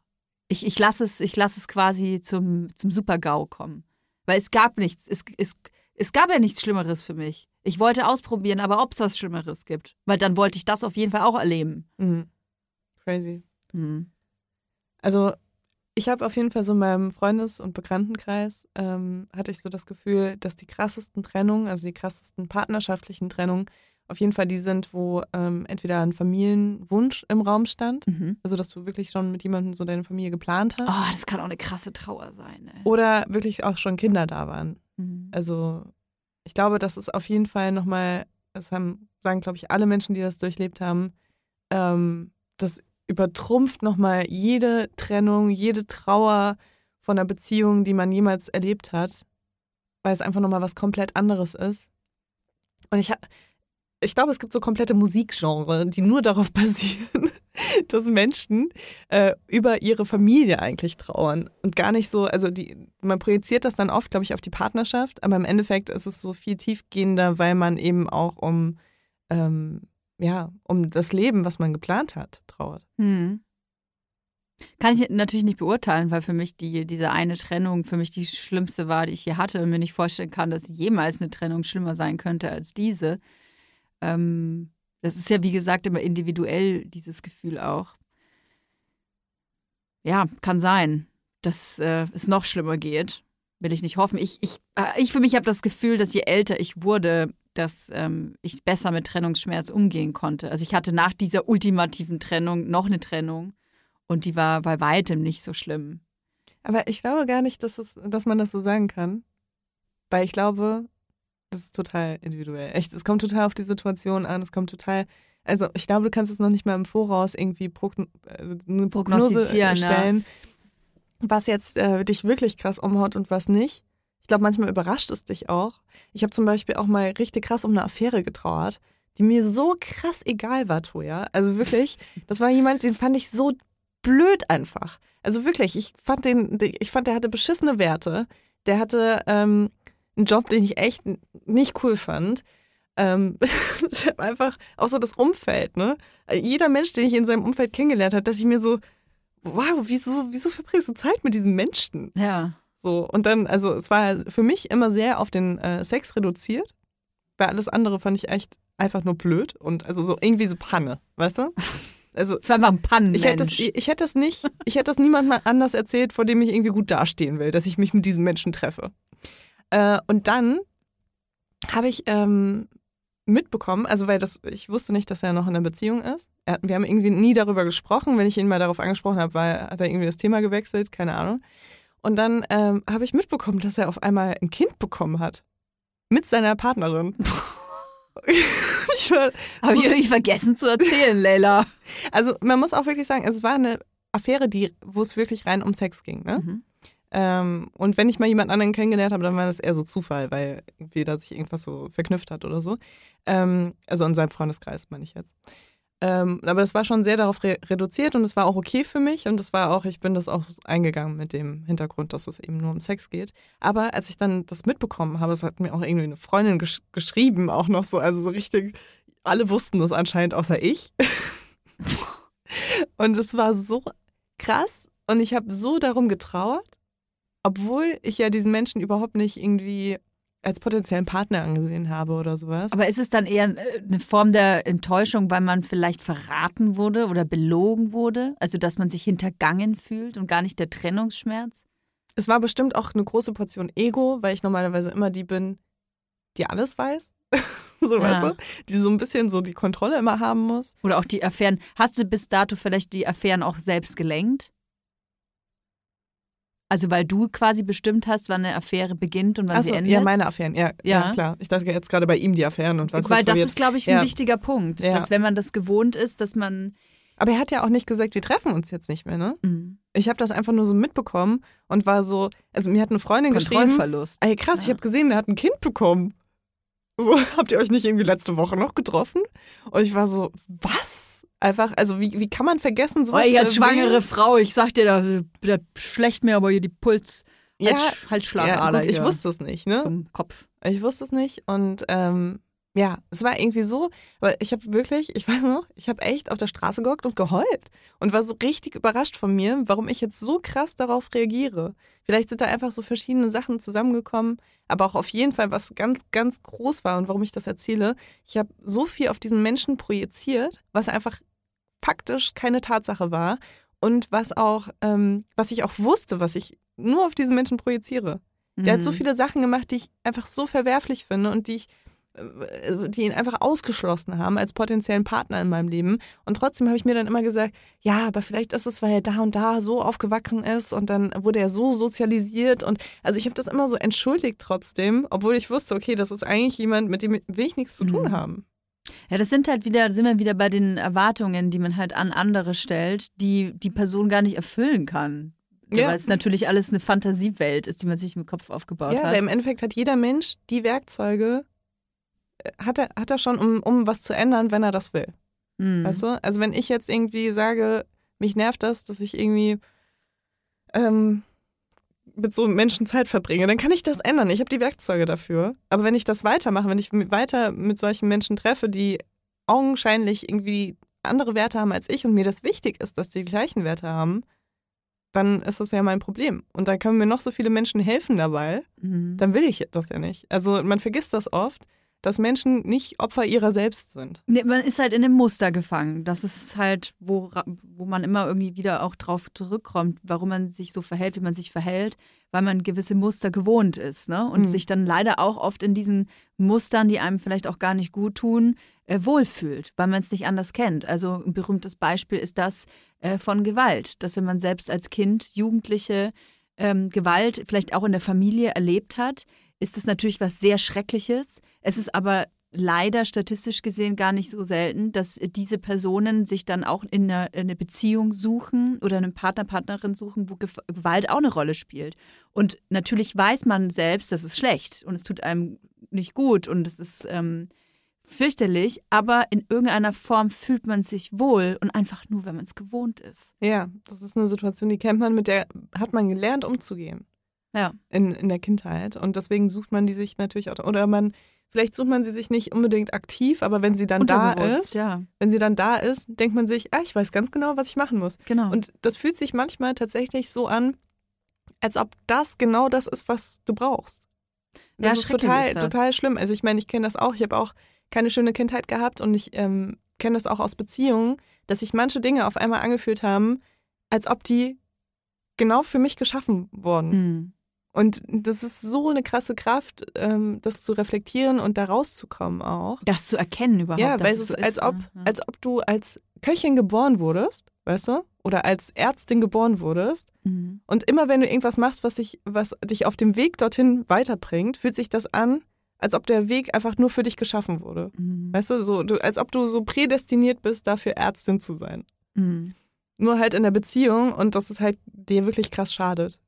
Ich, ich lasse es, ich lasse es quasi zum, zum Super-GAU kommen. Weil es gab nichts, es, es, es gab ja nichts Schlimmeres für mich. Ich wollte ausprobieren, aber ob es was Schlimmeres gibt. Weil dann wollte ich das auf jeden Fall auch erleben. Mhm. Crazy. Mhm. Also ich habe auf jeden Fall so in meinem Freundes- und Bekanntenkreis ähm, hatte ich so das Gefühl, dass die krassesten Trennungen, also die krassesten partnerschaftlichen Trennungen, auf jeden Fall die sind, wo ähm, entweder ein Familienwunsch im Raum stand, mhm. also dass du wirklich schon mit jemandem so deine Familie geplant hast. Oh, das kann auch eine krasse Trauer sein. Ey. Oder wirklich auch schon Kinder da waren. Mhm. Also ich glaube, das ist auf jeden Fall nochmal, das haben, sagen, glaube ich, alle Menschen, die das durchlebt haben, ähm, das übertrumpft nochmal jede Trennung, jede Trauer von einer Beziehung, die man jemals erlebt hat, weil es einfach nochmal was komplett anderes ist. Und ich, ich glaube, es gibt so komplette Musikgenre, die nur darauf <laughs> basieren, dass Menschen äh, über ihre Familie eigentlich trauern und gar nicht so, also die, man projiziert das dann oft, glaube ich, auf die Partnerschaft, aber im Endeffekt ist es so viel tiefgehender, weil man eben auch um ähm, ja, um das Leben, was man geplant hat, trauert. Hm. Kann ich natürlich nicht beurteilen, weil für mich die, diese eine Trennung für mich die schlimmste war, die ich hier hatte und mir nicht vorstellen kann, dass jemals eine Trennung schlimmer sein könnte als diese. Ähm, das ist ja, wie gesagt, immer individuell, dieses Gefühl auch. Ja, kann sein, dass äh, es noch schlimmer geht. Will ich nicht hoffen. Ich, ich, äh, ich für mich habe das Gefühl, dass je älter ich wurde, dass ähm, ich besser mit Trennungsschmerz umgehen konnte. Also ich hatte nach dieser ultimativen Trennung noch eine Trennung und die war bei weitem nicht so schlimm. Aber ich glaube gar nicht, dass, es, dass man das so sagen kann. Weil ich glaube, das ist total individuell. Echt, es kommt total auf die Situation an, es kommt total. Also ich glaube, du kannst es noch nicht mal im Voraus irgendwie progn also eine Prognose stellen, ja. was jetzt äh, dich wirklich krass umhaut und was nicht. Ich glaube, manchmal überrascht es dich auch. Ich habe zum Beispiel auch mal richtig krass um eine Affäre getrauert, die mir so krass egal war, Toja. Also wirklich, <laughs> das war jemand, den fand ich so blöd einfach. Also wirklich, ich fand den, ich fand, der hatte beschissene Werte. Der hatte ähm, einen Job, den ich echt nicht cool fand. Ähm, <laughs> einfach auch so das Umfeld, ne? Jeder Mensch, den ich in seinem Umfeld kennengelernt habe, dass ich mir so, wow, wieso, wieso verbringst du Zeit mit diesem Menschen? Ja. So, und dann, also es war für mich immer sehr auf den äh, Sex reduziert, weil alles andere fand ich echt einfach nur blöd und also so irgendwie so Panne, weißt du? <laughs> Also, es war einfach ein Pannen. Ich hätte, das, ich hätte das nicht, ich hätte das niemand mal anders erzählt, vor dem ich irgendwie gut dastehen will, dass ich mich mit diesem Menschen treffe. Äh, und dann habe ich ähm, mitbekommen, also weil das, ich wusste nicht, dass er noch in einer Beziehung ist. Er, wir haben irgendwie nie darüber gesprochen. Wenn ich ihn mal darauf angesprochen habe, hat er irgendwie das Thema gewechselt, keine Ahnung. Und dann ähm, habe ich mitbekommen, dass er auf einmal ein Kind bekommen hat. Mit seiner Partnerin. <laughs> <laughs> ich habe ich irgendwie vergessen zu erzählen, Leila. <laughs> Also man muss auch wirklich sagen, es war eine Affäre, die, wo es wirklich rein um Sex ging. Ne? Mhm. Ähm, und wenn ich mal jemand anderen kennengelernt habe, dann war das eher so Zufall, weil da sich irgendwas so verknüpft hat oder so. Ähm, also in seinem Freundeskreis, meine ich jetzt. Ähm, aber das war schon sehr darauf re reduziert und es war auch okay für mich und es war auch, ich bin das auch eingegangen mit dem Hintergrund, dass es eben nur um Sex geht. Aber als ich dann das mitbekommen habe, es hat mir auch irgendwie eine Freundin gesch geschrieben, auch noch so, also so richtig, alle wussten das anscheinend außer ich. <laughs> und es war so krass und ich habe so darum getrauert, obwohl ich ja diesen Menschen überhaupt nicht irgendwie als potenziellen Partner angesehen habe oder sowas. Aber ist es dann eher äh, eine Form der Enttäuschung, weil man vielleicht verraten wurde oder belogen wurde? Also, dass man sich hintergangen fühlt und gar nicht der Trennungsschmerz? Es war bestimmt auch eine große Portion Ego, weil ich normalerweise immer die bin, die alles weiß. <laughs> so, ja. weißt du? Die so ein bisschen so die Kontrolle immer haben muss. Oder auch die Affären. Hast du bis dato vielleicht die Affären auch selbst gelenkt? Also weil du quasi bestimmt hast, wann eine Affäre beginnt und wann Achso, sie endet? Ja, meine Affären, ja, ja. ja, klar. Ich dachte jetzt gerade bei ihm die Affären und war kurz Weil das ist, glaube ich, ein ja. wichtiger Punkt, ja. dass wenn man das gewohnt ist, dass man. Aber er hat ja auch nicht gesagt, wir treffen uns jetzt nicht mehr, ne? Mhm. Ich habe das einfach nur so mitbekommen und war so, also mir hat eine Freundin geschrieben. Ey, krass, ich habe gesehen, der hat ein Kind bekommen. So, <laughs> habt ihr euch nicht irgendwie letzte Woche noch getroffen? Und ich war so, was? Einfach, also wie, wie kann man vergessen, sowas oh, als schwangere Frau, ich sag dir, da, da schlecht mir aber hier die Puls. Ja, Halsschlagader. Ja, ich wusste es nicht, ne? Zum Kopf. Ich wusste es nicht und ähm, ja, es war irgendwie so, weil ich habe wirklich, ich weiß noch, ich habe echt auf der Straße gehockt und geheult und war so richtig überrascht von mir, warum ich jetzt so krass darauf reagiere. Vielleicht sind da einfach so verschiedene Sachen zusammengekommen, aber auch auf jeden Fall, was ganz, ganz groß war und warum ich das erzähle. Ich habe so viel auf diesen Menschen projiziert, was einfach faktisch keine Tatsache war und was auch, ähm, was ich auch wusste, was ich nur auf diesen Menschen projiziere. Der mhm. hat so mhm. viele Sachen gemacht, die ich einfach so verwerflich finde und die ich die ihn einfach ausgeschlossen haben als potenziellen Partner in meinem Leben. Und trotzdem habe ich mir dann immer gesagt, ja, aber vielleicht ist es, weil er da und da so aufgewachsen ist und dann wurde er so sozialisiert. Und also ich habe das immer so entschuldigt trotzdem, obwohl ich wusste, okay, das ist eigentlich jemand, mit dem will ich nichts zu tun mhm. haben. Ja, das sind halt wieder, sind wir wieder bei den Erwartungen, die man halt an andere stellt, die die Person gar nicht erfüllen kann. Ja. Weil es natürlich alles eine Fantasiewelt ist, die man sich im Kopf aufgebaut ja, hat. Ja, im Endeffekt hat jeder Mensch die Werkzeuge, hat er, hat er schon, um, um was zu ändern, wenn er das will. Mhm. Weißt du? Also wenn ich jetzt irgendwie sage, mich nervt das, dass ich irgendwie ähm, mit so Menschen Zeit verbringe, dann kann ich das ändern. Ich habe die Werkzeuge dafür. Aber wenn ich das weitermache, wenn ich weiter mit solchen Menschen treffe, die augenscheinlich irgendwie andere Werte haben als ich und mir das wichtig ist, dass die gleichen Werte haben, dann ist das ja mein Problem. Und dann können mir noch so viele Menschen helfen dabei, mhm. dann will ich das ja nicht. Also man vergisst das oft, dass Menschen nicht Opfer ihrer selbst sind. Nee, man ist halt in einem Muster gefangen. Das ist halt, wo, wo man immer irgendwie wieder auch drauf zurückkommt, warum man sich so verhält, wie man sich verhält, weil man gewisse Muster gewohnt ist. Ne? Und mhm. sich dann leider auch oft in diesen Mustern, die einem vielleicht auch gar nicht gut tun, äh, wohlfühlt, weil man es nicht anders kennt. Also ein berühmtes Beispiel ist das äh, von Gewalt, dass wenn man selbst als Kind, Jugendliche ähm, Gewalt vielleicht auch in der Familie erlebt hat, ist es natürlich was sehr Schreckliches. Es ist aber leider statistisch gesehen gar nicht so selten, dass diese Personen sich dann auch in eine, in eine, Beziehung suchen oder einen Partner, Partnerin suchen, wo Gewalt auch eine Rolle spielt. Und natürlich weiß man selbst, das ist schlecht und es tut einem nicht gut und es ist ähm, fürchterlich, aber in irgendeiner Form fühlt man sich wohl und einfach nur, wenn man es gewohnt ist. Ja, das ist eine Situation, die kennt man, mit der hat man gelernt umzugehen. Ja. In, in der Kindheit. Und deswegen sucht man die sich natürlich auch, oder man, vielleicht sucht man sie sich nicht unbedingt aktiv, aber wenn sie dann da ist, ja. wenn sie dann da ist, denkt man sich, ah, ich weiß ganz genau, was ich machen muss. Genau. Und das fühlt sich manchmal tatsächlich so an, als ob das genau das ist, was du brauchst. Das ja, ist total, ist das. total schlimm. Also ich meine, ich kenne das auch. Ich habe auch keine schöne Kindheit gehabt und ich ähm, kenne das auch aus Beziehungen, dass sich manche Dinge auf einmal angefühlt haben, als ob die genau für mich geschaffen wurden. Mhm. Und das ist so eine krasse Kraft, ähm, das zu reflektieren und da rauszukommen auch. Das zu erkennen überhaupt. Ja, weil es ist, so als, ob, ja. als ob du als Köchin geboren wurdest, weißt du? Oder als Ärztin geboren wurdest. Mhm. Und immer wenn du irgendwas machst, was, dich, was dich auf dem Weg dorthin weiterbringt, fühlt sich das an, als ob der Weg einfach nur für dich geschaffen wurde. Mhm. Weißt du, so, du, als ob du so prädestiniert bist, dafür Ärztin zu sein. Mhm. Nur halt in der Beziehung und das ist halt dir wirklich krass schadet.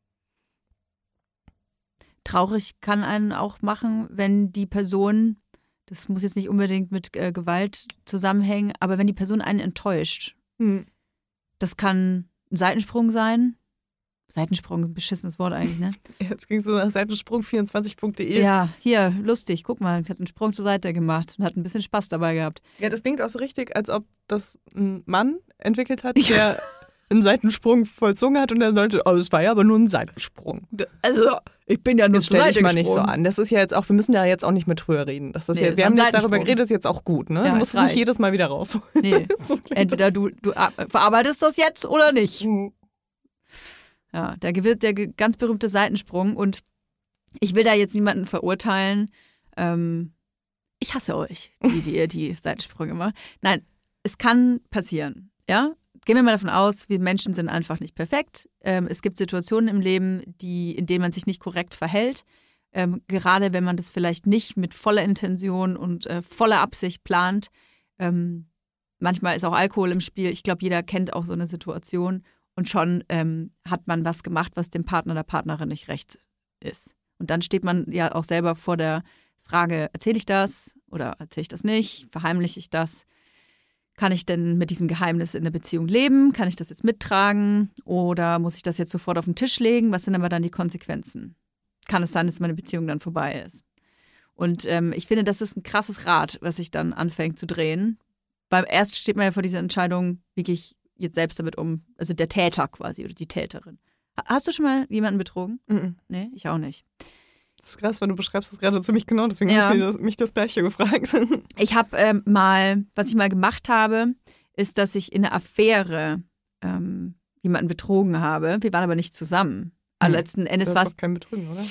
Traurig kann einen auch machen, wenn die Person, das muss jetzt nicht unbedingt mit äh, Gewalt zusammenhängen, aber wenn die Person einen enttäuscht. Mhm. Das kann ein Seitensprung sein. Seitensprung, ein beschissenes Wort eigentlich, ne? <laughs> Jetzt ging so nach Seitensprung24.de. Ja, hier, lustig, guck mal, hat einen Sprung zur Seite gemacht und hat ein bisschen Spaß dabei gehabt. Ja, das klingt auch so richtig, als ob das ein Mann entwickelt hat, <laughs> der einen Seitensprung vollzogen hat und er sollte, oh, es war ja aber nur ein Seitensprung. Also, ich bin ja nur das stelle ich mal nicht so an. Das ist ja jetzt auch, wir müssen da jetzt auch nicht mehr drüber reden. Das ist nee, ja, wir haben jetzt darüber geredet, ist jetzt auch gut, ne? Ja, du musst es nicht jedes Mal wieder rausholen. Nee. <laughs> so Entweder du, du verarbeitest das jetzt oder nicht. Mhm. Ja, da gewinnt der ganz berühmte Seitensprung und ich will da jetzt niemanden verurteilen. Ähm, ich hasse euch, die, die ihr die Seitensprünge macht. Nein, es kann passieren, ja? Gehen wir mal davon aus, wir Menschen sind einfach nicht perfekt. Ähm, es gibt Situationen im Leben, die, in denen man sich nicht korrekt verhält. Ähm, gerade wenn man das vielleicht nicht mit voller Intention und äh, voller Absicht plant. Ähm, manchmal ist auch Alkohol im Spiel. Ich glaube, jeder kennt auch so eine Situation. Und schon hat man was gemacht, was dem Partner oder Partnerin nicht recht ist. Und dann steht man ja auch selber vor der Frage, erzähle ich das oder erzähle ich das nicht? Verheimliche ich das? Kann ich denn mit diesem Geheimnis in der Beziehung leben? Kann ich das jetzt mittragen? Oder muss ich das jetzt sofort auf den Tisch legen? Was sind aber dann die Konsequenzen? Kann es sein, dass meine Beziehung dann vorbei ist? Und ähm, ich finde, das ist ein krasses Rad, was sich dann anfängt zu drehen. Beim erst steht man ja vor dieser Entscheidung, wie gehe ich jetzt selbst damit um? Also der Täter quasi oder die Täterin. Hast du schon mal jemanden betrogen? Mhm. Nee, ich auch nicht. Das ist krass, weil du beschreibst es gerade ziemlich genau, deswegen ja. habe ich mich das, mich das, Gleiche gefragt. <laughs> Ich habe ähm, mal, was ich mal gemacht habe, ist, dass ich in einer Affäre ähm, jemanden betrogen habe. Wir waren aber nicht zusammen. Aber hm. letzten Endes war es. kein Betrügen, oder?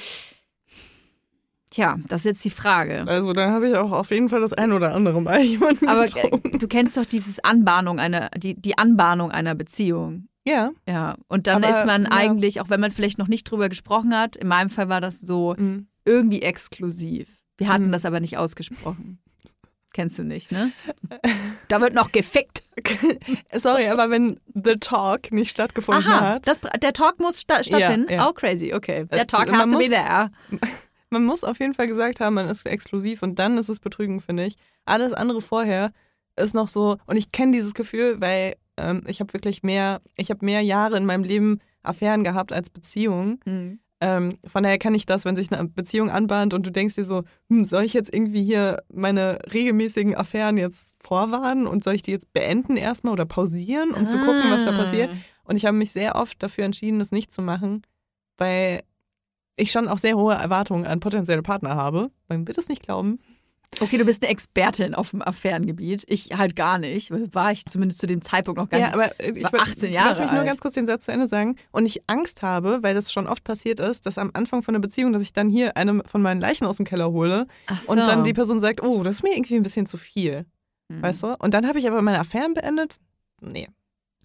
Tja, das ist jetzt die Frage. Also da habe ich auch auf jeden Fall das ein oder andere Mal <laughs> jemanden Aber betrogen. du kennst doch dieses Anbahnung einer, die, die Anbahnung einer Beziehung. Ja. Ja. Und dann Aber, ist man ja. eigentlich, auch wenn man vielleicht noch nicht drüber gesprochen hat, in meinem Fall war das so mhm. irgendwie exklusiv. Wir hatten mhm. das aber nicht ausgesprochen. <laughs> Kennst du nicht, ne? Da wird noch gefickt. <laughs> Sorry, aber wenn The Talk nicht stattgefunden Aha, hat. Das, der Talk muss sta stattfinden? Ja, ja. Oh, crazy, okay. Der äh, Talk has to be there. Man muss auf jeden Fall gesagt haben, man ist exklusiv und dann ist es Betrügen, finde ich. Alles andere vorher ist noch so, und ich kenne dieses Gefühl, weil ähm, ich habe wirklich mehr, ich habe mehr Jahre in meinem Leben Affären gehabt als Beziehungen. Mhm. Ähm, von daher kann ich das, wenn sich eine Beziehung anbahnt und du denkst dir so, hm, soll ich jetzt irgendwie hier meine regelmäßigen Affären jetzt vorwarnen und soll ich die jetzt beenden erstmal oder pausieren, um ah. zu gucken, was da passiert? Ah. Und ich habe mich sehr oft dafür entschieden, das nicht zu machen, weil ich schon auch sehr hohe Erwartungen an potenzielle Partner habe. Man wird es nicht glauben. Okay, du bist eine Expertin auf dem Affärengebiet. Ich halt gar nicht. War ich zumindest zu dem Zeitpunkt noch gar ja, nicht. Aber ich war 18 Jahre Lass mich nur ganz kurz den Satz zu Ende sagen. Und ich Angst habe, weil das schon oft passiert ist, dass am Anfang von der Beziehung, dass ich dann hier eine von meinen Leichen aus dem Keller hole so. und dann die Person sagt, oh, das ist mir irgendwie ein bisschen zu viel. Hm. Weißt du? Und dann habe ich aber meine Affären beendet. Nee.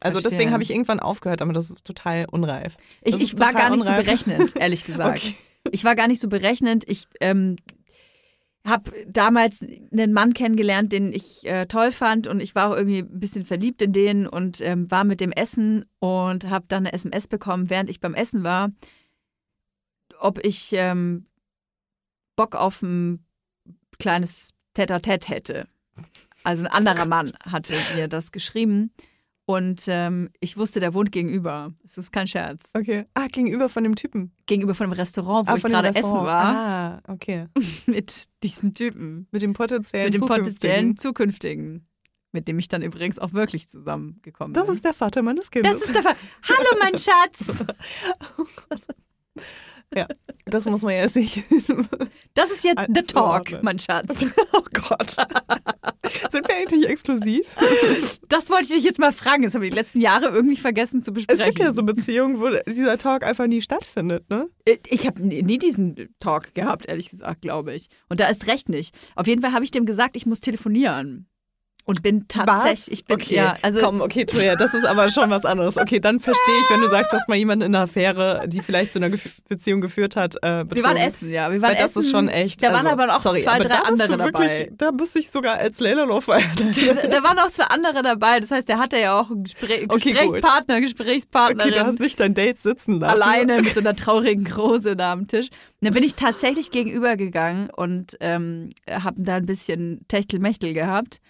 Also Verstehen. deswegen habe ich irgendwann aufgehört, aber das ist total unreif. Das ich, ich war gar nicht unreif. so berechnend, ehrlich <laughs> gesagt. okay. Ich war gar nicht so berechnend. Ich ähm, habe damals einen Mann kennengelernt, den ich äh, toll fand und ich war auch irgendwie ein bisschen verliebt in den und ähm, war mit dem Essen und habe dann eine SMS bekommen, während ich beim Essen war, ob ich ähm, Bock auf ein kleines Tete-a-Tete hätte. Also ein anderer Mann hatte mir das geschrieben. Und ähm, ich wusste, der wohnt gegenüber. Das ist kein Scherz. Okay. Ah, gegenüber von dem Typen. Gegenüber von dem Restaurant, wo ah, ich gerade essen war. Ah, okay. <laughs> mit diesem Typen. Mit dem potenziellen Mit dem potenziellen zukünftigen. Mit dem ich dann übrigens auch wirklich zusammengekommen bin. Das ist der Vater meines Kindes. Das ist der Vater. Hallo, mein <laughs> Schatz. oh <laughs> Gott. Ja, das muss man jetzt nicht. Das ist jetzt The Talk, mein Schatz. Oh Gott. Sind wir eigentlich exklusiv? Das wollte ich dich jetzt mal fragen. Das habe ich die letzten Jahre irgendwie vergessen zu besprechen. Es gibt ja so Beziehungen, wo dieser Talk einfach nie stattfindet, ne? Äh, ich habe nie diesen Talk gehabt, ehrlich gesagt, glaube ich. Und da ist recht nicht. Auf jeden Fall habe ich dem gesagt, ich muss telefonieren. Und bin tatsächlich, ich bin, okay. ja, also. Komm, okay, Toja, das ist aber schon was anderes. Okay, dann verstehe ich, wenn du sagst, du hast mal jemanden in einer Affäre, die vielleicht zu einer Beziehung geführt hat, äh, Wir waren essen, ja, wir waren Weil das essen. ist schon echt. Da also, waren aber auch sorry, zwei, drei andere wirklich, dabei. Da müsste ich sogar als noch feiern. Da, da, waren auch zwei andere dabei, das heißt, der hatte ja auch einen Gespräch, okay, Gesprächspartner, gut. Gesprächspartnerin. Okay, du hast nicht dein Date sitzen lassen. Alleine mit so einer traurigen Krose da am Tisch. Und dann bin ich tatsächlich gegenübergegangen und ähm, habe da ein bisschen Techtelmechtel gehabt.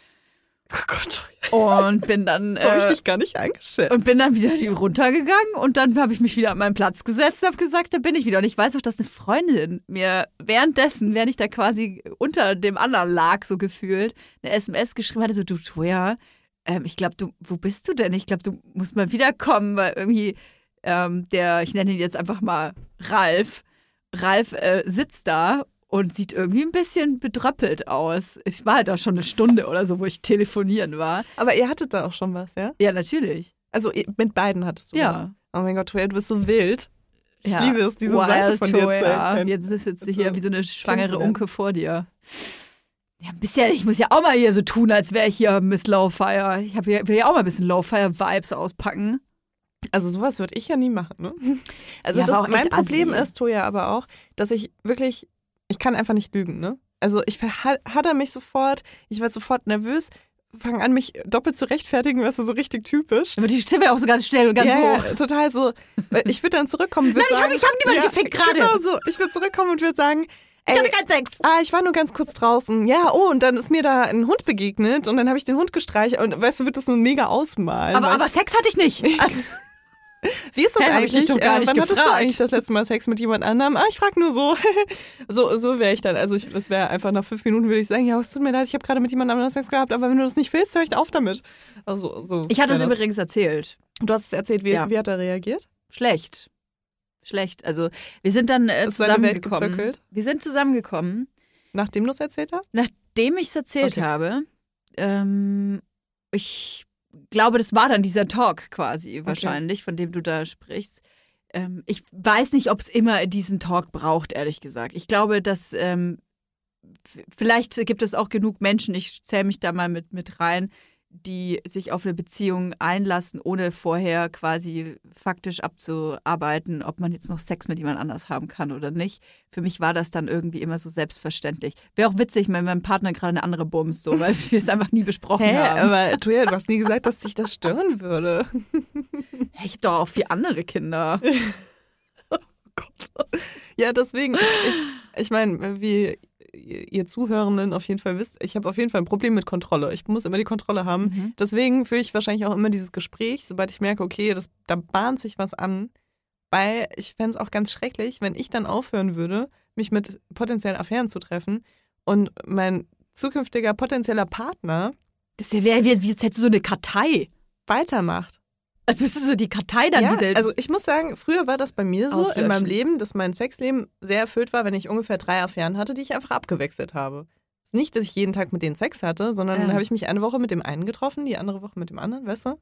Oh Gott. Und bin dann. <laughs> Das habe ich äh, dich gar nicht eingeschätzt. Und bin dann wieder runtergegangen und dann habe ich mich wieder an meinen Platz gesetzt und habe gesagt, da bin ich wieder. Und ich weiß auch, dass eine Freundin mir währenddessen, während ich da quasi unter dem anderen lag, so gefühlt, eine SMS geschrieben hatte: so, du Toya, ähm, ich glaube, du, wo bist du denn? Ich glaube, du musst mal wiederkommen, weil irgendwie ähm, der, ich nenne ihn jetzt einfach mal Ralf. Ralf äh, sitzt da und sieht irgendwie ein bisschen bedröppelt aus. Es war halt auch schon eine Stunde oder so, wo ich telefonieren war. Aber ihr hattet da auch schon was, ja? Ja, natürlich. Also mit beiden hattest du ja. was. Oh mein Gott, Toya, du bist so wild. Ich ja. liebe es, diese Wild Seite von dir zu. Jetzt sitzt sie hier wie so eine schwangere Unke vor dir. Ja, ein bisschen, ich muss ja auch mal hier so tun, als wäre ich hier Miss Lowfire. Ich hier, will ja auch mal ein bisschen Lowfire-Vibes auspacken. Also sowas würde ich ja nie machen, ne? <laughs> Also ja, das, mein Problem assi. ist, Toja, aber auch, dass ich wirklich, ich kann einfach nicht lügen, ne? Also ich verhadder mich sofort, ich werde sofort nervös, fange an, mich doppelt zu rechtfertigen, was ist so richtig typisch. Aber die Stimme auch so ganz schnell und ganz ja, hoch. Ja, total so. Ich würde dann zurückkommen. Würd Nein, sagen, ich habe hab niemanden ja, gefickt gerade. Genau so. Ich würde zurückkommen und würde sagen, Ey, ich hatte keinen Sex. Ah, ich war nur ganz kurz draußen. Ja, oh, und dann ist mir da ein Hund begegnet und dann habe ich den Hund gestreichelt und weißt du, wird das so mega ausmalen. Aber, aber Sex hatte ich nicht. <laughs> Also, <laughs> Wie ist das Hä, eigentlich? Ich doch gar äh, nicht wann gefragt. hattest du eigentlich das letzte Mal Sex mit jemand anderem? Ah, ich frage nur so. <laughs> so so wäre ich dann. Also ich, das wäre einfach nach fünf Minuten würde ich sagen, ja, es tut mir leid, ich habe gerade mit jemand anderem Sex gehabt, aber wenn du das nicht willst, hör ich auf damit. Also so. Ich hatte es übrigens erzählt. Du hast es erzählt. Wie, ja. wie hat er reagiert? Schlecht. Schlecht. Also wir sind dann äh, zusammengekommen. Wir sind zusammengekommen. Nachdem du es erzählt hast? Nachdem ich es erzählt okay. habe. Ähm, ich glaube, das war dann dieser Talk quasi okay. wahrscheinlich, von dem du da sprichst. Ähm, ich weiß nicht, ob es immer diesen Talk braucht, ehrlich gesagt. Ich glaube, dass ähm, vielleicht gibt es auch genug Menschen, ich zähle mich da mal mit, mit rein, die sich auf eine Beziehung einlassen, ohne vorher quasi faktisch abzuarbeiten, ob man jetzt noch Sex mit jemand anders haben kann oder nicht. Für mich war das dann irgendwie immer so selbstverständlich. Wäre auch witzig, wenn mein Partner gerade eine andere bumst, so, weil wir es einfach nie besprochen Hä, haben. Aber du, ja, du hast nie gesagt, dass sich das stören würde. <laughs> Ich habe doch auch vier andere Kinder. <laughs> oh Gott. Ja, deswegen, ich, ich, ich meine, wie ihr Zuhörenden auf jeden Fall wisst, ich habe auf jeden Fall ein Problem mit Kontrolle. Ich muss immer die Kontrolle haben. Mhm. Deswegen führe ich wahrscheinlich auch immer dieses Gespräch, sobald ich merke, okay, das, da bahnt sich was an. Weil ich fände es auch ganz schrecklich, wenn ich dann aufhören würde, mich mit potenziellen Affären zu treffen und mein zukünftiger potenzieller Partner. Das wie, wie jetzt hättest du so eine Kartei. Weitermacht. Als müsstest du die Kartei dann ja, diese. Also ich muss sagen, früher war das bei mir so auslöschen. in meinem Leben, dass mein Sexleben sehr erfüllt war, wenn ich ungefähr drei Affären hatte, die ich einfach abgewechselt habe. Nicht, dass ich jeden Tag mit denen Sex hatte, sondern ja. dann habe ich mich eine Woche mit dem einen getroffen, die andere Woche mit dem anderen, weißt du?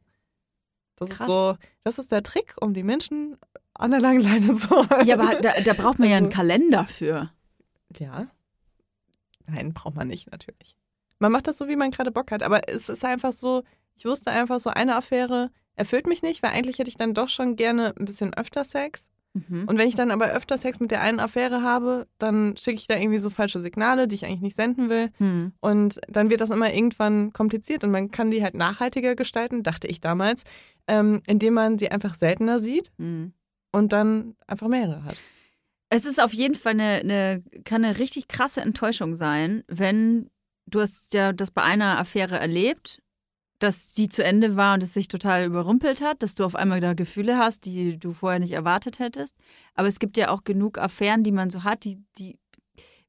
Das Krass. ist so, das ist der Trick, um die Menschen an der langen Leine zu halten. Ja, aber da, da braucht man also, ja einen also Kalender für. Ja. Nein, braucht man nicht, natürlich. Man macht das so, wie man gerade Bock hat. Aber es ist einfach so, ich wusste einfach so, eine Affäre erfüllt mich nicht, weil eigentlich hätte ich dann doch schon gerne ein bisschen öfter Sex. Mhm. Und wenn ich dann aber öfter Sex mit der einen Affäre habe, dann schicke ich da irgendwie so falsche Signale, die ich eigentlich nicht senden will. Mhm. Und dann wird das immer irgendwann kompliziert und man kann die halt nachhaltiger gestalten, dachte ich damals, ähm, indem man sie einfach seltener sieht mhm. und dann einfach mehrere hat. Es ist auf jeden Fall eine, eine, kann eine richtig krasse Enttäuschung sein, wenn du hast ja das bei einer Affäre erlebt dass die zu Ende war und es sich total überrumpelt hat, dass du auf einmal da Gefühle hast, die du vorher nicht erwartet hättest. Aber es gibt ja auch genug Affären, die man so hat, die, die,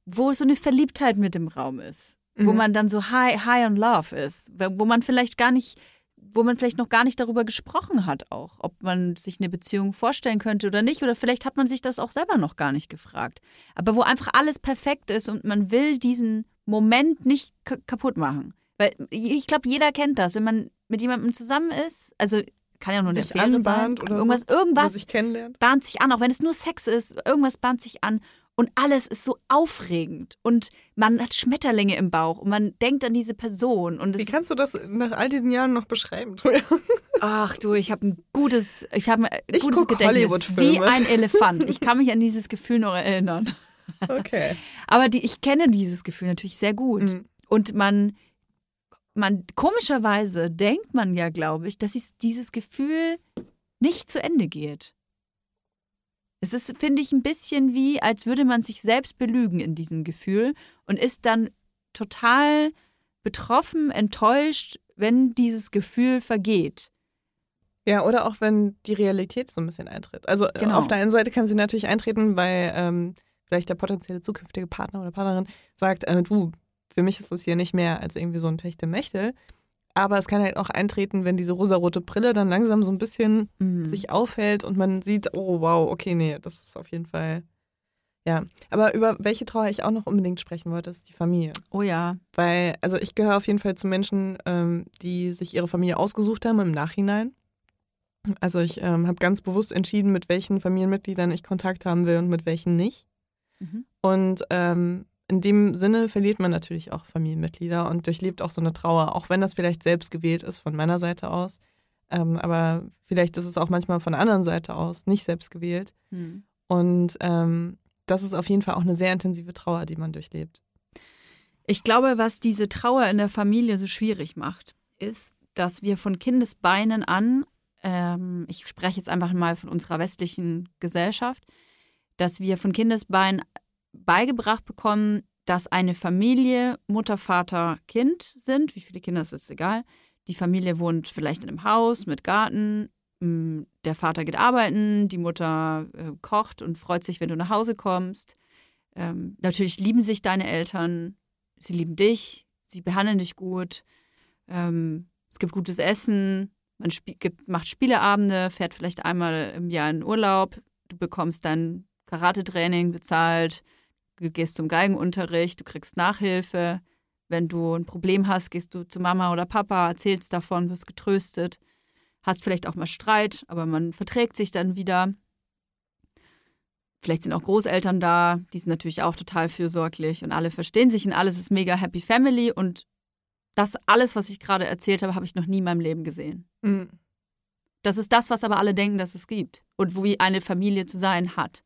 wo so eine Verliebtheit mit im Raum ist. Mhm. Wo man dann so high, high on love ist. Wo man vielleicht gar nicht, wo man vielleicht noch gar nicht darüber gesprochen hat auch, ob man sich eine Beziehung vorstellen könnte oder nicht. Oder vielleicht hat man sich das auch selber noch gar nicht gefragt. Aber wo einfach alles perfekt ist und man will diesen Moment nicht kaputt machen. Weil ich glaube, jeder kennt das, wenn man mit jemandem zusammen ist, also kann ja nur eine sich Affäre sein, oder irgendwas, so, irgendwas sich kennenlernt. bahnt sich an, auch wenn es nur Sex ist, irgendwas bahnt sich an und alles ist so aufregend und man hat Schmetterlinge im Bauch und man denkt an diese Person. Und Wie kannst du das nach all diesen Jahren noch beschreiben, Toja? <laughs> Ach du, ich habe ein gutes, ich habe ein ich gutes Gedächtnis, wie ein Elefant. Ich kann mich an <laughs> dieses Gefühl noch erinnern. Okay. Aber die, ich kenne dieses Gefühl natürlich sehr gut mhm. und man man komischerweise denkt man ja, glaube ich, dass dieses Gefühl nicht zu Ende geht. Es ist, finde ich, ein bisschen wie, als würde man sich selbst belügen in diesem Gefühl und ist dann total betroffen, enttäuscht, wenn dieses Gefühl vergeht. Ja, oder auch wenn die Realität so ein bisschen eintritt. Also genau. auf der einen Seite kann sie natürlich eintreten, weil ähm, vielleicht der potenzielle zukünftige Partner oder Partnerin sagt, äh, du, für mich ist das hier nicht mehr als irgendwie so ein Techtelmechtel. aber es kann halt auch eintreten, wenn diese rosarote Brille dann langsam so ein bisschen mhm. sich aufhält und man sieht, oh wow, okay, nee, das ist auf jeden Fall. Ja, aber über welche Trauer ich auch noch unbedingt sprechen wollte, ist die Familie. Oh ja. Weil, also ich gehöre auf jeden Fall zu Menschen, ähm, die sich ihre Familie ausgesucht haben im Nachhinein. Also ich ähm, habe ganz bewusst entschieden, mit welchen Familienmitgliedern ich Kontakt haben will und mit welchen nicht. Mhm. Und ähm, in dem Sinne verliert man natürlich auch Familienmitglieder und durchlebt auch so eine Trauer, auch wenn das vielleicht selbst gewählt ist von meiner Seite aus. Ähm, aber vielleicht ist es auch manchmal von der anderen Seite aus nicht selbst gewählt. Mhm. Und ähm, das ist auf jeden Fall auch eine sehr intensive Trauer, die man durchlebt. Ich glaube, was diese Trauer in der Familie so schwierig macht, ist, dass wir von Kindesbeinen an ähm, ich spreche jetzt einfach mal von unserer westlichen Gesellschaft, dass wir von Kindesbein beigebracht bekommen, dass eine Familie Mutter, Vater, Kind sind. Wie viele Kinder ist jetzt egal. Die Familie wohnt vielleicht in einem Haus mit Garten. Mm, der Vater geht arbeiten, die Mutter äh, kocht und freut sich, wenn du nach Hause kommst. Ähm, natürlich lieben sich deine Eltern, sie lieben dich, sie behandeln dich gut. Ähm, es gibt gutes Essen, man sp gibt, macht Spieleabende, fährt vielleicht einmal im Jahr in Urlaub, du bekommst dein Karate-Training bezahlt, du gehst zum Geigenunterricht, du kriegst Nachhilfe. Wenn du ein Problem hast, gehst du zu Mama oder Papa, erzählst davon, wirst getröstet. Hast vielleicht auch mal Streit, aber man verträgt sich dann wieder. Vielleicht sind auch Großeltern da, die sind natürlich auch total fürsorglich und alle verstehen sich und alles ist mega Happy Family und das alles, was ich gerade erzählt habe, habe ich noch nie in meinem Leben gesehen. Mhm. Das ist das, was aber alle denken, dass es gibt und wie eine Familie zu sein hat.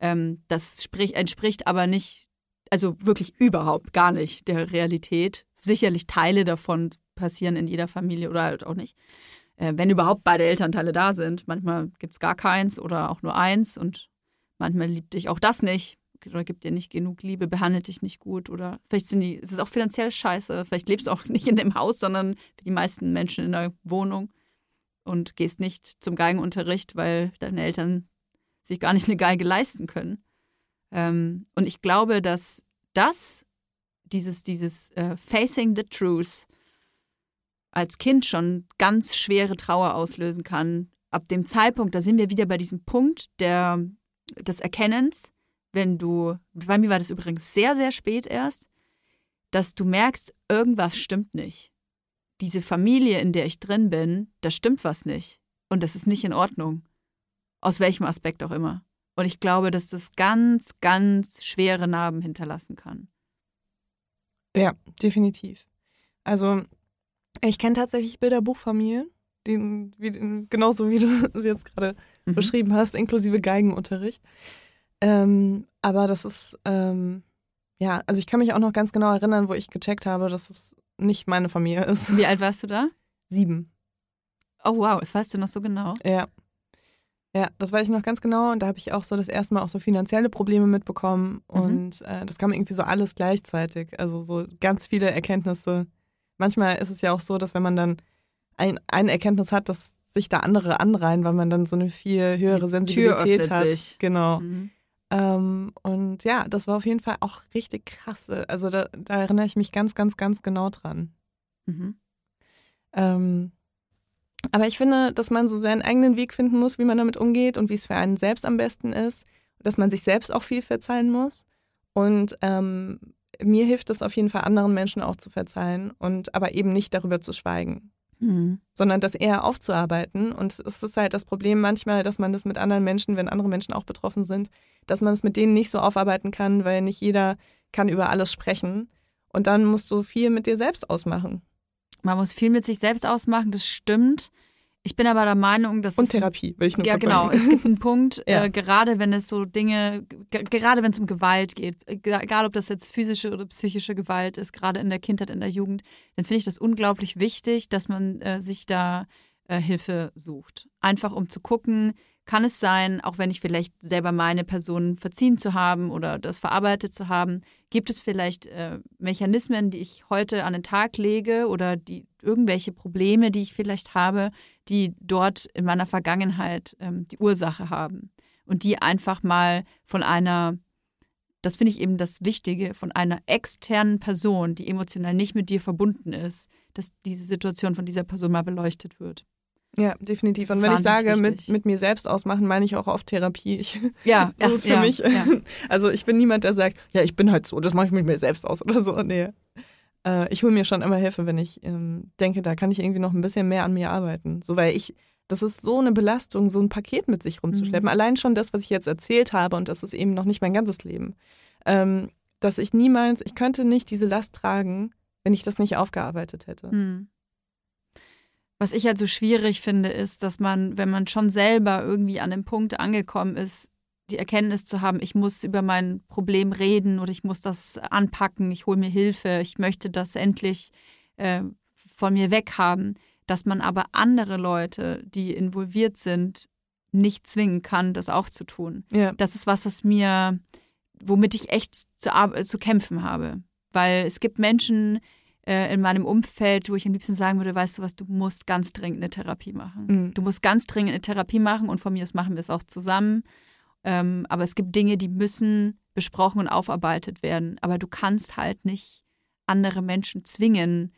Ähm, das sprich, entspricht aber nicht, also wirklich überhaupt gar nicht der Realität. Sicherlich Teile davon passieren in jeder Familie oder halt auch nicht. Äh, wenn überhaupt beide Elternteile da sind. Manchmal gibt es gar keins oder auch nur eins und manchmal liebt dich auch das nicht oder gibt dir nicht genug Liebe, behandelt dich nicht gut oder vielleicht sind die, es ist auch finanziell scheiße, vielleicht lebst du auch <laughs> nicht in dem Haus, sondern wie die meisten Menschen in der Wohnung und gehst nicht zum Geigenunterricht, weil deine Eltern sich gar nicht eine Geige leisten können. Ähm, und ich glaube, dass das, dieses, dieses äh, Facing the Truth als Kind schon ganz schwere Trauer auslösen kann. Ab dem Zeitpunkt, da sind wir wieder bei diesem Punkt der, des Erkennens, wenn du, bei mir war das übrigens sehr, sehr spät erst, dass du merkst, irgendwas stimmt nicht. Diese Familie, in der ich drin bin, da stimmt was nicht. Und das ist nicht in Ordnung. Aus welchem Aspekt auch immer. Und ich glaube, dass das ganz, ganz schwere Narben hinterlassen kann. Ja, definitiv. Also, ich kenne tatsächlich Bilderbuchfamilien, die, wie, genauso wie du sie jetzt gerade mhm. beschrieben hast, inklusive Geigenunterricht. Ähm, aber das ist, ähm, ja, also ich kann mich auch noch ganz genau erinnern, wo ich gecheckt habe, dass es nicht meine Familie ist. Wie alt warst du da? Sieben. Oh wow, das weißt du noch so genau. Ja. Ja, das weiß ich noch ganz genau und da habe ich auch so das erste Mal auch so finanzielle Probleme mitbekommen mhm. und äh, das kam irgendwie so alles gleichzeitig, also so ganz viele Erkenntnisse. Manchmal ist es ja auch so, dass wenn man dann ein, eine Erkenntnis hat, dass sich da andere anreihen, weil man dann so eine viel höhere Sensibilität hat. Sich. Genau. Mhm. Ähm, und ja, das war auf jeden Fall auch richtig krass. Also da, da erinnere ich mich ganz, ganz, ganz genau dran. Mhm. Ähm, aber ich finde, dass man so seinen eigenen Weg finden muss, wie man damit umgeht und wie es für einen selbst am besten ist. Dass man sich selbst auch viel verzeihen muss. Und ähm, mir hilft es auf jeden Fall, anderen Menschen auch zu verzeihen und aber eben nicht darüber zu schweigen. Mhm. sondern das eher aufzuarbeiten. Und es ist halt das Problem manchmal, dass man das mit anderen Menschen, wenn andere Menschen auch betroffen sind, dass man es mit denen nicht so aufarbeiten kann, weil nicht jeder kann über alles sprechen. Und dann musst du viel mit dir selbst ausmachen. Man muss viel mit sich selbst ausmachen, das stimmt. Ich bin aber der Meinung, dass. Und Therapie, will ich nur Ja, genau. Sagen. Es gibt einen Punkt, <laughs> ja. äh, gerade wenn es so Dinge, gerade wenn es um Gewalt geht, egal ob das jetzt physische oder psychische Gewalt ist, gerade in der Kindheit, in der Jugend, dann finde ich das unglaublich wichtig, dass man äh, sich da äh, Hilfe sucht. Einfach um zu gucken, kann es sein, auch wenn ich vielleicht selber meine Person verziehen zu haben oder das verarbeitet zu haben, gibt es vielleicht äh, Mechanismen, die ich heute an den Tag lege oder die irgendwelche Probleme, die ich vielleicht habe, die dort in meiner Vergangenheit ähm, die Ursache haben und die einfach mal von einer das finde ich eben das Wichtige von einer externen Person, die emotional nicht mit dir verbunden ist, dass diese Situation von dieser Person mal beleuchtet wird. Ja, definitiv. Und wenn ich sage, mit, mit mir selbst ausmachen, meine ich auch oft Therapie. Ich, ja, <laughs> das ist für ja, mich. Ja. <laughs> Also ich bin niemand, der sagt, ja, ich bin halt so, das mache ich mit mir selbst aus oder so. Nee. Äh, ich hole mir schon immer Hilfe, wenn ich ähm, denke, da kann ich irgendwie noch ein bisschen mehr an mir arbeiten. So, weil ich, das ist so eine Belastung, so ein Paket mit sich rumzuschleppen. Mhm. Allein schon das, was ich jetzt erzählt habe, und das ist eben noch nicht mein ganzes Leben. Ähm, dass ich niemals, ich könnte nicht diese Last tragen, wenn ich das nicht aufgearbeitet hätte. Mhm. Was ich halt so schwierig finde, ist, dass man, wenn man schon selber irgendwie an dem Punkt angekommen ist, die Erkenntnis zu haben, ich muss über mein Problem reden oder ich muss das anpacken, ich hole mir Hilfe, ich möchte das endlich äh, von mir weghaben, dass man aber andere Leute, die involviert sind, nicht zwingen kann, das auch zu tun. Ja. Das ist was, was mir, womit ich echt zu, zu kämpfen habe. Weil es gibt Menschen, äh, in meinem Umfeld, wo ich am liebsten sagen würde, weißt du was, du musst ganz dringend eine Therapie machen. Mhm. Du musst ganz dringend eine Therapie machen und von mir aus machen wir es auch zusammen. Ähm, aber es gibt Dinge, die müssen besprochen und aufarbeitet werden. Aber du kannst halt nicht andere Menschen zwingen,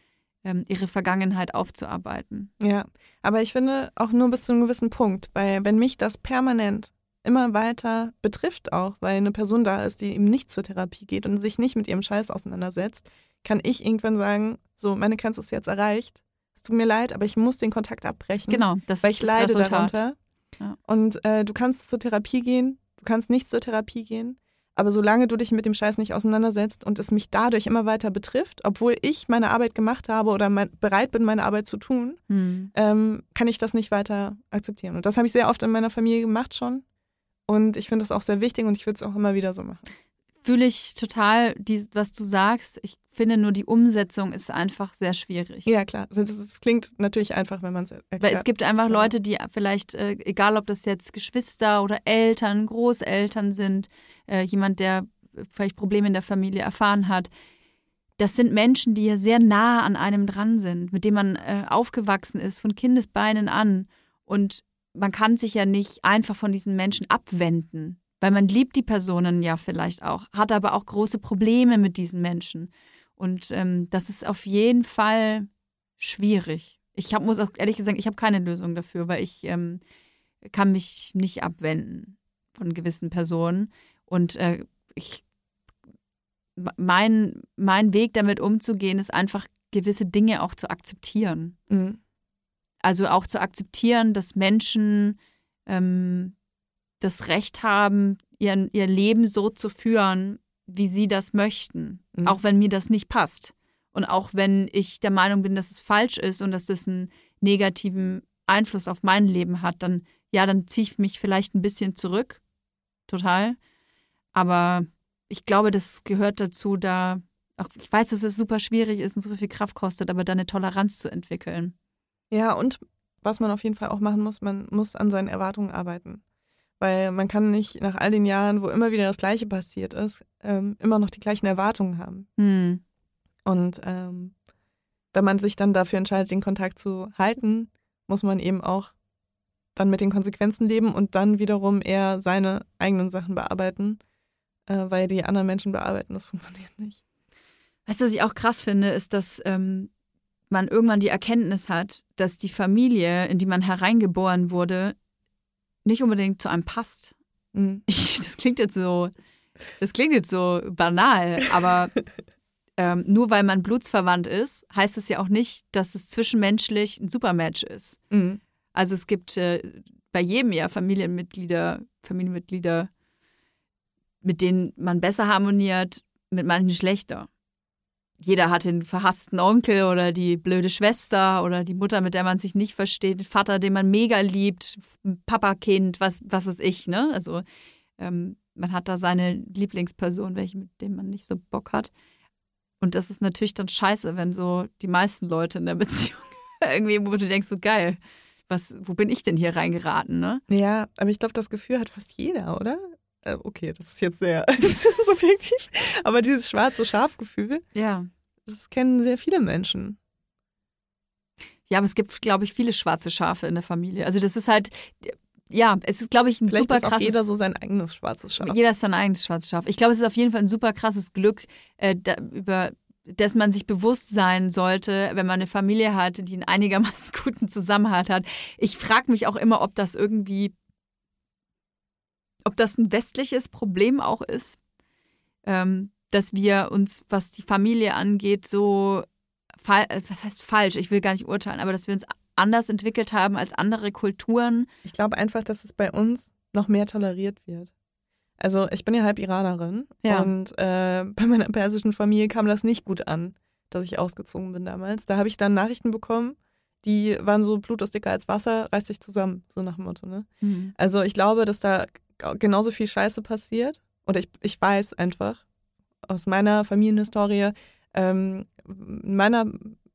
ähm, ihre Vergangenheit aufzuarbeiten. Ja, aber ich finde auch nur bis zu einem gewissen Punkt, weil wenn mich das permanent immer weiter betrifft auch, weil eine Person da ist, die eben nicht zur Therapie geht und sich nicht mit ihrem Scheiß auseinandersetzt, kann ich irgendwann sagen, so, meine Grenze ist jetzt erreicht. Es tut mir leid, aber ich muss den Kontakt abbrechen. Genau, das weil ich das leide Resultat. darunter. Ja. Und äh, du kannst zur Therapie gehen, du kannst nicht zur Therapie gehen. Aber solange du dich mit dem Scheiß nicht auseinandersetzt und es mich dadurch immer weiter betrifft, obwohl ich meine Arbeit gemacht habe oder mein, bereit bin, meine Arbeit zu tun, Hm. ähm, kann ich das nicht weiter akzeptieren. Und das habe ich sehr oft in meiner Familie gemacht schon. Und ich finde das auch sehr wichtig und ich würde es auch immer wieder so machen. Fühle ich total, die, was du sagst. Ich finde nur, die Umsetzung ist einfach sehr schwierig. Ja, klar. Das klingt natürlich einfach, wenn man es erklärt. Weil es gibt einfach Ja. Leute, die vielleicht, äh, egal ob das jetzt Geschwister oder Eltern, Großeltern sind, äh, jemand, der vielleicht Probleme in der Familie erfahren hat, das sind Menschen, die ja sehr nah an einem dran sind, mit denen man äh, aufgewachsen ist, von Kindesbeinen an. Und man kann sich ja nicht einfach von diesen Menschen abwenden, weil man liebt die Personen ja vielleicht auch, hat aber auch große Probleme mit diesen Menschen. Und ähm, das ist auf jeden Fall schwierig. Ich hab, muss auch ehrlich gesagt, ich habe keine Lösung dafür, weil ich ähm, kann mich nicht abwenden von gewissen Personen. Und äh, ich, mein, mein Weg damit umzugehen, ist einfach gewisse Dinge auch zu akzeptieren. Mhm. Also auch zu akzeptieren, dass Menschen ähm, das Recht haben, ihren, ihr Leben so zu führen, wie sie das möchten. Mhm. Auch wenn mir das nicht passt. Und auch wenn ich der Meinung bin, dass es falsch ist und dass das einen negativen Einfluss auf mein Leben hat, dann ja, dann ziehe ich mich vielleicht ein bisschen zurück. Total. Aber ich glaube, das gehört dazu, da auch, ich weiß, dass es super schwierig ist und super viel Kraft kostet, aber da eine Toleranz zu entwickeln. Ja, und was man auf jeden Fall auch machen muss, man muss an seinen Erwartungen arbeiten. Weil man kann nicht nach all den Jahren, wo immer wieder das Gleiche passiert ist, ähm, immer noch die gleichen Erwartungen haben. Hm. Und ähm, wenn man sich dann dafür entscheidet, den Kontakt zu halten, muss man eben auch dann mit den Konsequenzen leben und dann wiederum eher seine eigenen Sachen bearbeiten, äh, weil die anderen Menschen bearbeiten, das funktioniert nicht. Weißt du, was ich auch krass finde, ist, dass ähm, man irgendwann die Erkenntnis hat, dass die Familie, in die man hereingeboren wurde, nicht unbedingt zu einem passt. Mhm. Ich, <laughs> das klingt jetzt so, das klingt jetzt so banal, aber <laughs> ähm, nur weil man blutsverwandt ist, heißt es ja auch nicht, dass es zwischenmenschlich ein Supermatch ist. Mhm. Also es gibt äh, bei jedem ja Familienmitglieder, Familienmitglieder, mit denen man besser harmoniert, mit manchen schlechter. Jeder hat den verhassten Onkel oder die blöde Schwester oder die Mutter, mit der man sich nicht versteht, den Vater, den man mega liebt, ein Papakind, was, was ist ich, ne? Also ähm, man hat da seine Lieblingsperson, welche, mit dem man nicht so Bock hat. Und das ist natürlich dann scheiße, wenn so die meisten Leute in der Beziehung <laughs> irgendwie, wo du denkst, so geil, was, wo bin ich denn hier reingeraten, ne? Ja, aber ich glaube, das Gefühl hat fast jeder, oder? Äh, okay, das ist jetzt sehr <laughs> subjektiv. Aber dieses schwarze Schafgefühl, Ja. das kennen sehr viele Menschen. Ja, aber es gibt, glaube ich, viele schwarze Schafe in der Familie. Also das ist halt, ja, es ist, glaube ich, ein Vielleicht super ist auch krasses. jeder so sein eigenes schwarzes Schaf. Jeder ist sein eigenes schwarzes Schaf. Ich glaube, es ist auf jeden Fall ein super krasses Glück, äh, da, über dass man sich bewusst sein sollte, wenn man eine Familie hat, die einen einigermaßen <laughs> guten Zusammenhalt hat. Ich frage mich auch immer, ob das irgendwie, ob das ein westliches Problem auch ist, ähm, dass wir uns, was die Familie angeht, so, äh, was heißt falsch, ich will gar nicht urteilen, aber dass wir uns anders entwickelt haben als andere Kulturen. Ich glaube einfach, dass es bei uns noch mehr toleriert wird. Also ich bin ja halb Iranerin Ja. und äh, bei meiner persischen Familie kam das nicht gut an, dass ich ausgezogen bin damals. Da habe ich dann Nachrichten bekommen, die waren so Blut ist dicker als Wasser, reiß dich zusammen, so nach dem Motto. Ne? Mhm. Also ich glaube, dass da genauso viel Scheiße passiert. Und ich, ich weiß einfach aus meiner Familienhistorie, ähm, in, meiner,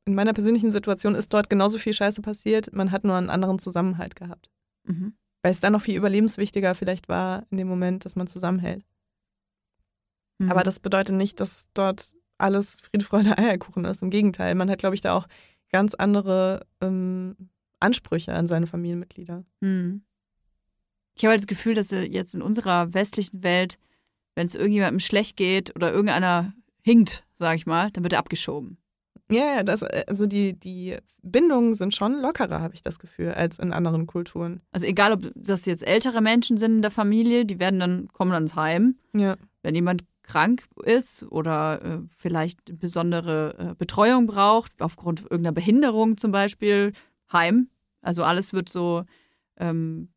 in meiner persönlichen Situation ist dort genauso viel Scheiße passiert. Man hat nur einen anderen Zusammenhalt gehabt. Mhm. Weil es dann noch viel überlebenswichtiger vielleicht war in dem Moment, dass man zusammenhält. Mhm. Aber das bedeutet nicht, dass dort alles Friede, Freude, <laughs> Eierkuchen ist. Im Gegenteil, man hat, glaube ich, da auch ganz andere ähm, Ansprüche an seine Familienmitglieder. Hm. Ich habe halt das Gefühl, dass äh, jetzt in unserer westlichen Welt, wenn es irgendjemandem schlecht geht oder irgendeiner hinkt, sag ich mal, dann wird er abgeschoben. Ja, ja, das, äh, also die, die Bindungen sind schon lockerer, habe ich das Gefühl, als in anderen Kulturen. Also egal, ob das jetzt ältere Menschen sind in der Familie, die werden dann kommen dann ins Heim. Ja. Wenn jemand krank ist oder äh, vielleicht besondere äh, Betreuung braucht, aufgrund irgendeiner Behinderung zum Beispiel, Heim. Also alles wird so ähm,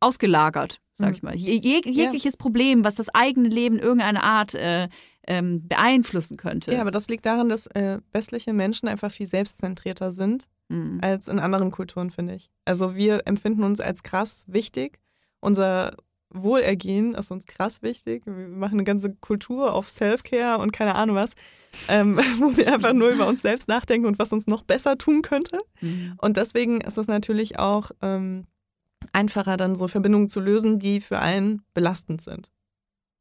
ausgelagert, sag Mhm. ich mal. Je, jeg jegliches Problem, was das eigene Leben in irgendeiner Art äh, ähm, beeinflussen könnte. ja, aber das liegt daran, dass äh, westliche Menschen einfach viel selbstzentrierter sind Mhm. als in anderen Kulturen, finde ich. Also wir empfinden uns als krass wichtig. Unser Wohlergehen ist uns krass wichtig. Wir machen eine ganze Kultur auf Self-Care und keine Ahnung was, ähm, <laughs> wo wir einfach nur über uns selbst nachdenken und was uns noch besser tun könnte. Mhm. Und deswegen ist es natürlich auch ähm, einfacher, dann so Verbindungen zu lösen, die für einen belastend sind.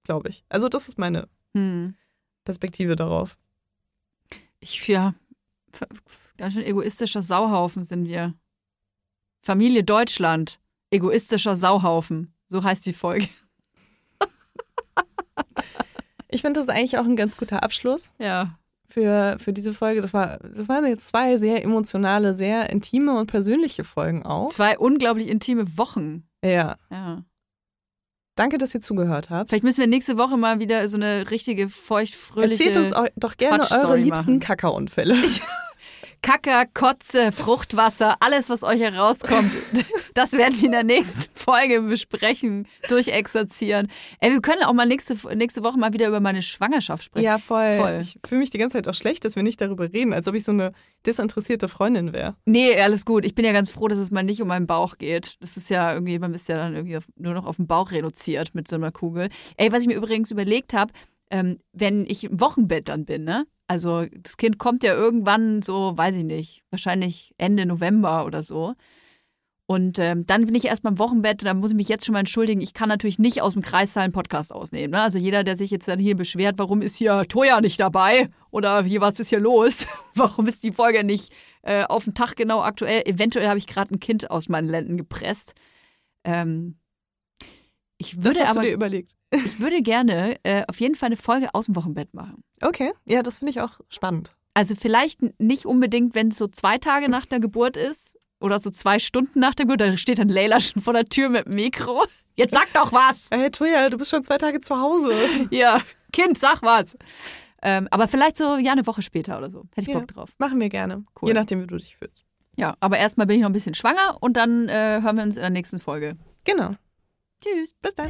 Glaube ich. Also das ist meine Mhm. Perspektive darauf. Ich, ja, ganz schön egoistischer Sauhaufen sind wir. Familie Deutschland, egoistischer Sauhaufen. So heißt die Folge. Ich finde, das eigentlich auch ein ganz guter Abschluss. Ja. Für, für diese Folge. Das, war, das waren jetzt zwei sehr emotionale, sehr intime und persönliche Folgen auch. Zwei unglaublich intime Wochen. Ja. Ja. Danke, dass ihr zugehört habt. Vielleicht müssen wir nächste Woche mal wieder so eine richtige feuchtfröhliche Erzählt uns doch gerne eure liebsten machen. Kackerunfälle. <laughs> <laughs> Kacker, Kotze, Fruchtwasser, alles, was euch herauskommt, <laughs> das werden wir in der nächsten Folge besprechen, durchexerzieren. Ey, wir können auch mal nächste, nächste Woche mal wieder über meine Schwangerschaft sprechen. ja, voll. Voll. Ich fühle mich die ganze Zeit auch schlecht, dass wir nicht darüber reden, als ob ich so eine desinteressierte Freundin wäre. Nee, alles gut. Ich bin ja ganz froh, dass es mal nicht um meinen Bauch geht. Das ist ja irgendwie, man ist ja dann irgendwie auf, nur noch auf den Bauch reduziert mit so einer Kugel. Ey, was ich mir übrigens überlegt habe, ähm, wenn ich im Wochenbett dann bin, ne? Also das Kind kommt ja irgendwann so, weiß ich nicht, wahrscheinlich Ende November oder so. Und ähm, dann bin ich erst beim Wochenbett, da muss ich mich jetzt schon mal entschuldigen. Ich kann natürlich nicht aus dem Kreissaal einen Podcast ausnehmen. Ne? Also jeder, der sich jetzt dann hier beschwert, warum ist hier Toja nicht dabei oder hier, was ist hier los? <laughs> warum ist die Folge nicht äh, auf den Tag genau aktuell? Eventuell habe ich gerade ein Kind aus meinen Lenden gepresst. Ähm, ich Das würde hast aber, du dir überlegt. Ich würde gerne äh, auf jeden Fall eine Folge aus dem Wochenbett machen. Okay, ja, das finde ich auch spannend. Also vielleicht nicht unbedingt, wenn es so zwei Tage nach der Geburt ist oder so zwei Stunden nach der Geburt, da steht dann Leila schon vor der Tür mit dem Mikro. Jetzt sag doch was! Hey, Toja, du bist schon zwei Tage zu Hause. <laughs> Ja, Kind, sag was! Ähm, aber vielleicht so, ja, eine Woche später oder so. Hätte ich Ja. Bock drauf. Machen wir gerne. Cool. Je nachdem, wie du dich fühlst. Ja, aber erstmal bin ich noch ein bisschen schwanger und dann äh, hören wir uns in der nächsten Folge. Genau. Tschüss. Bis dann.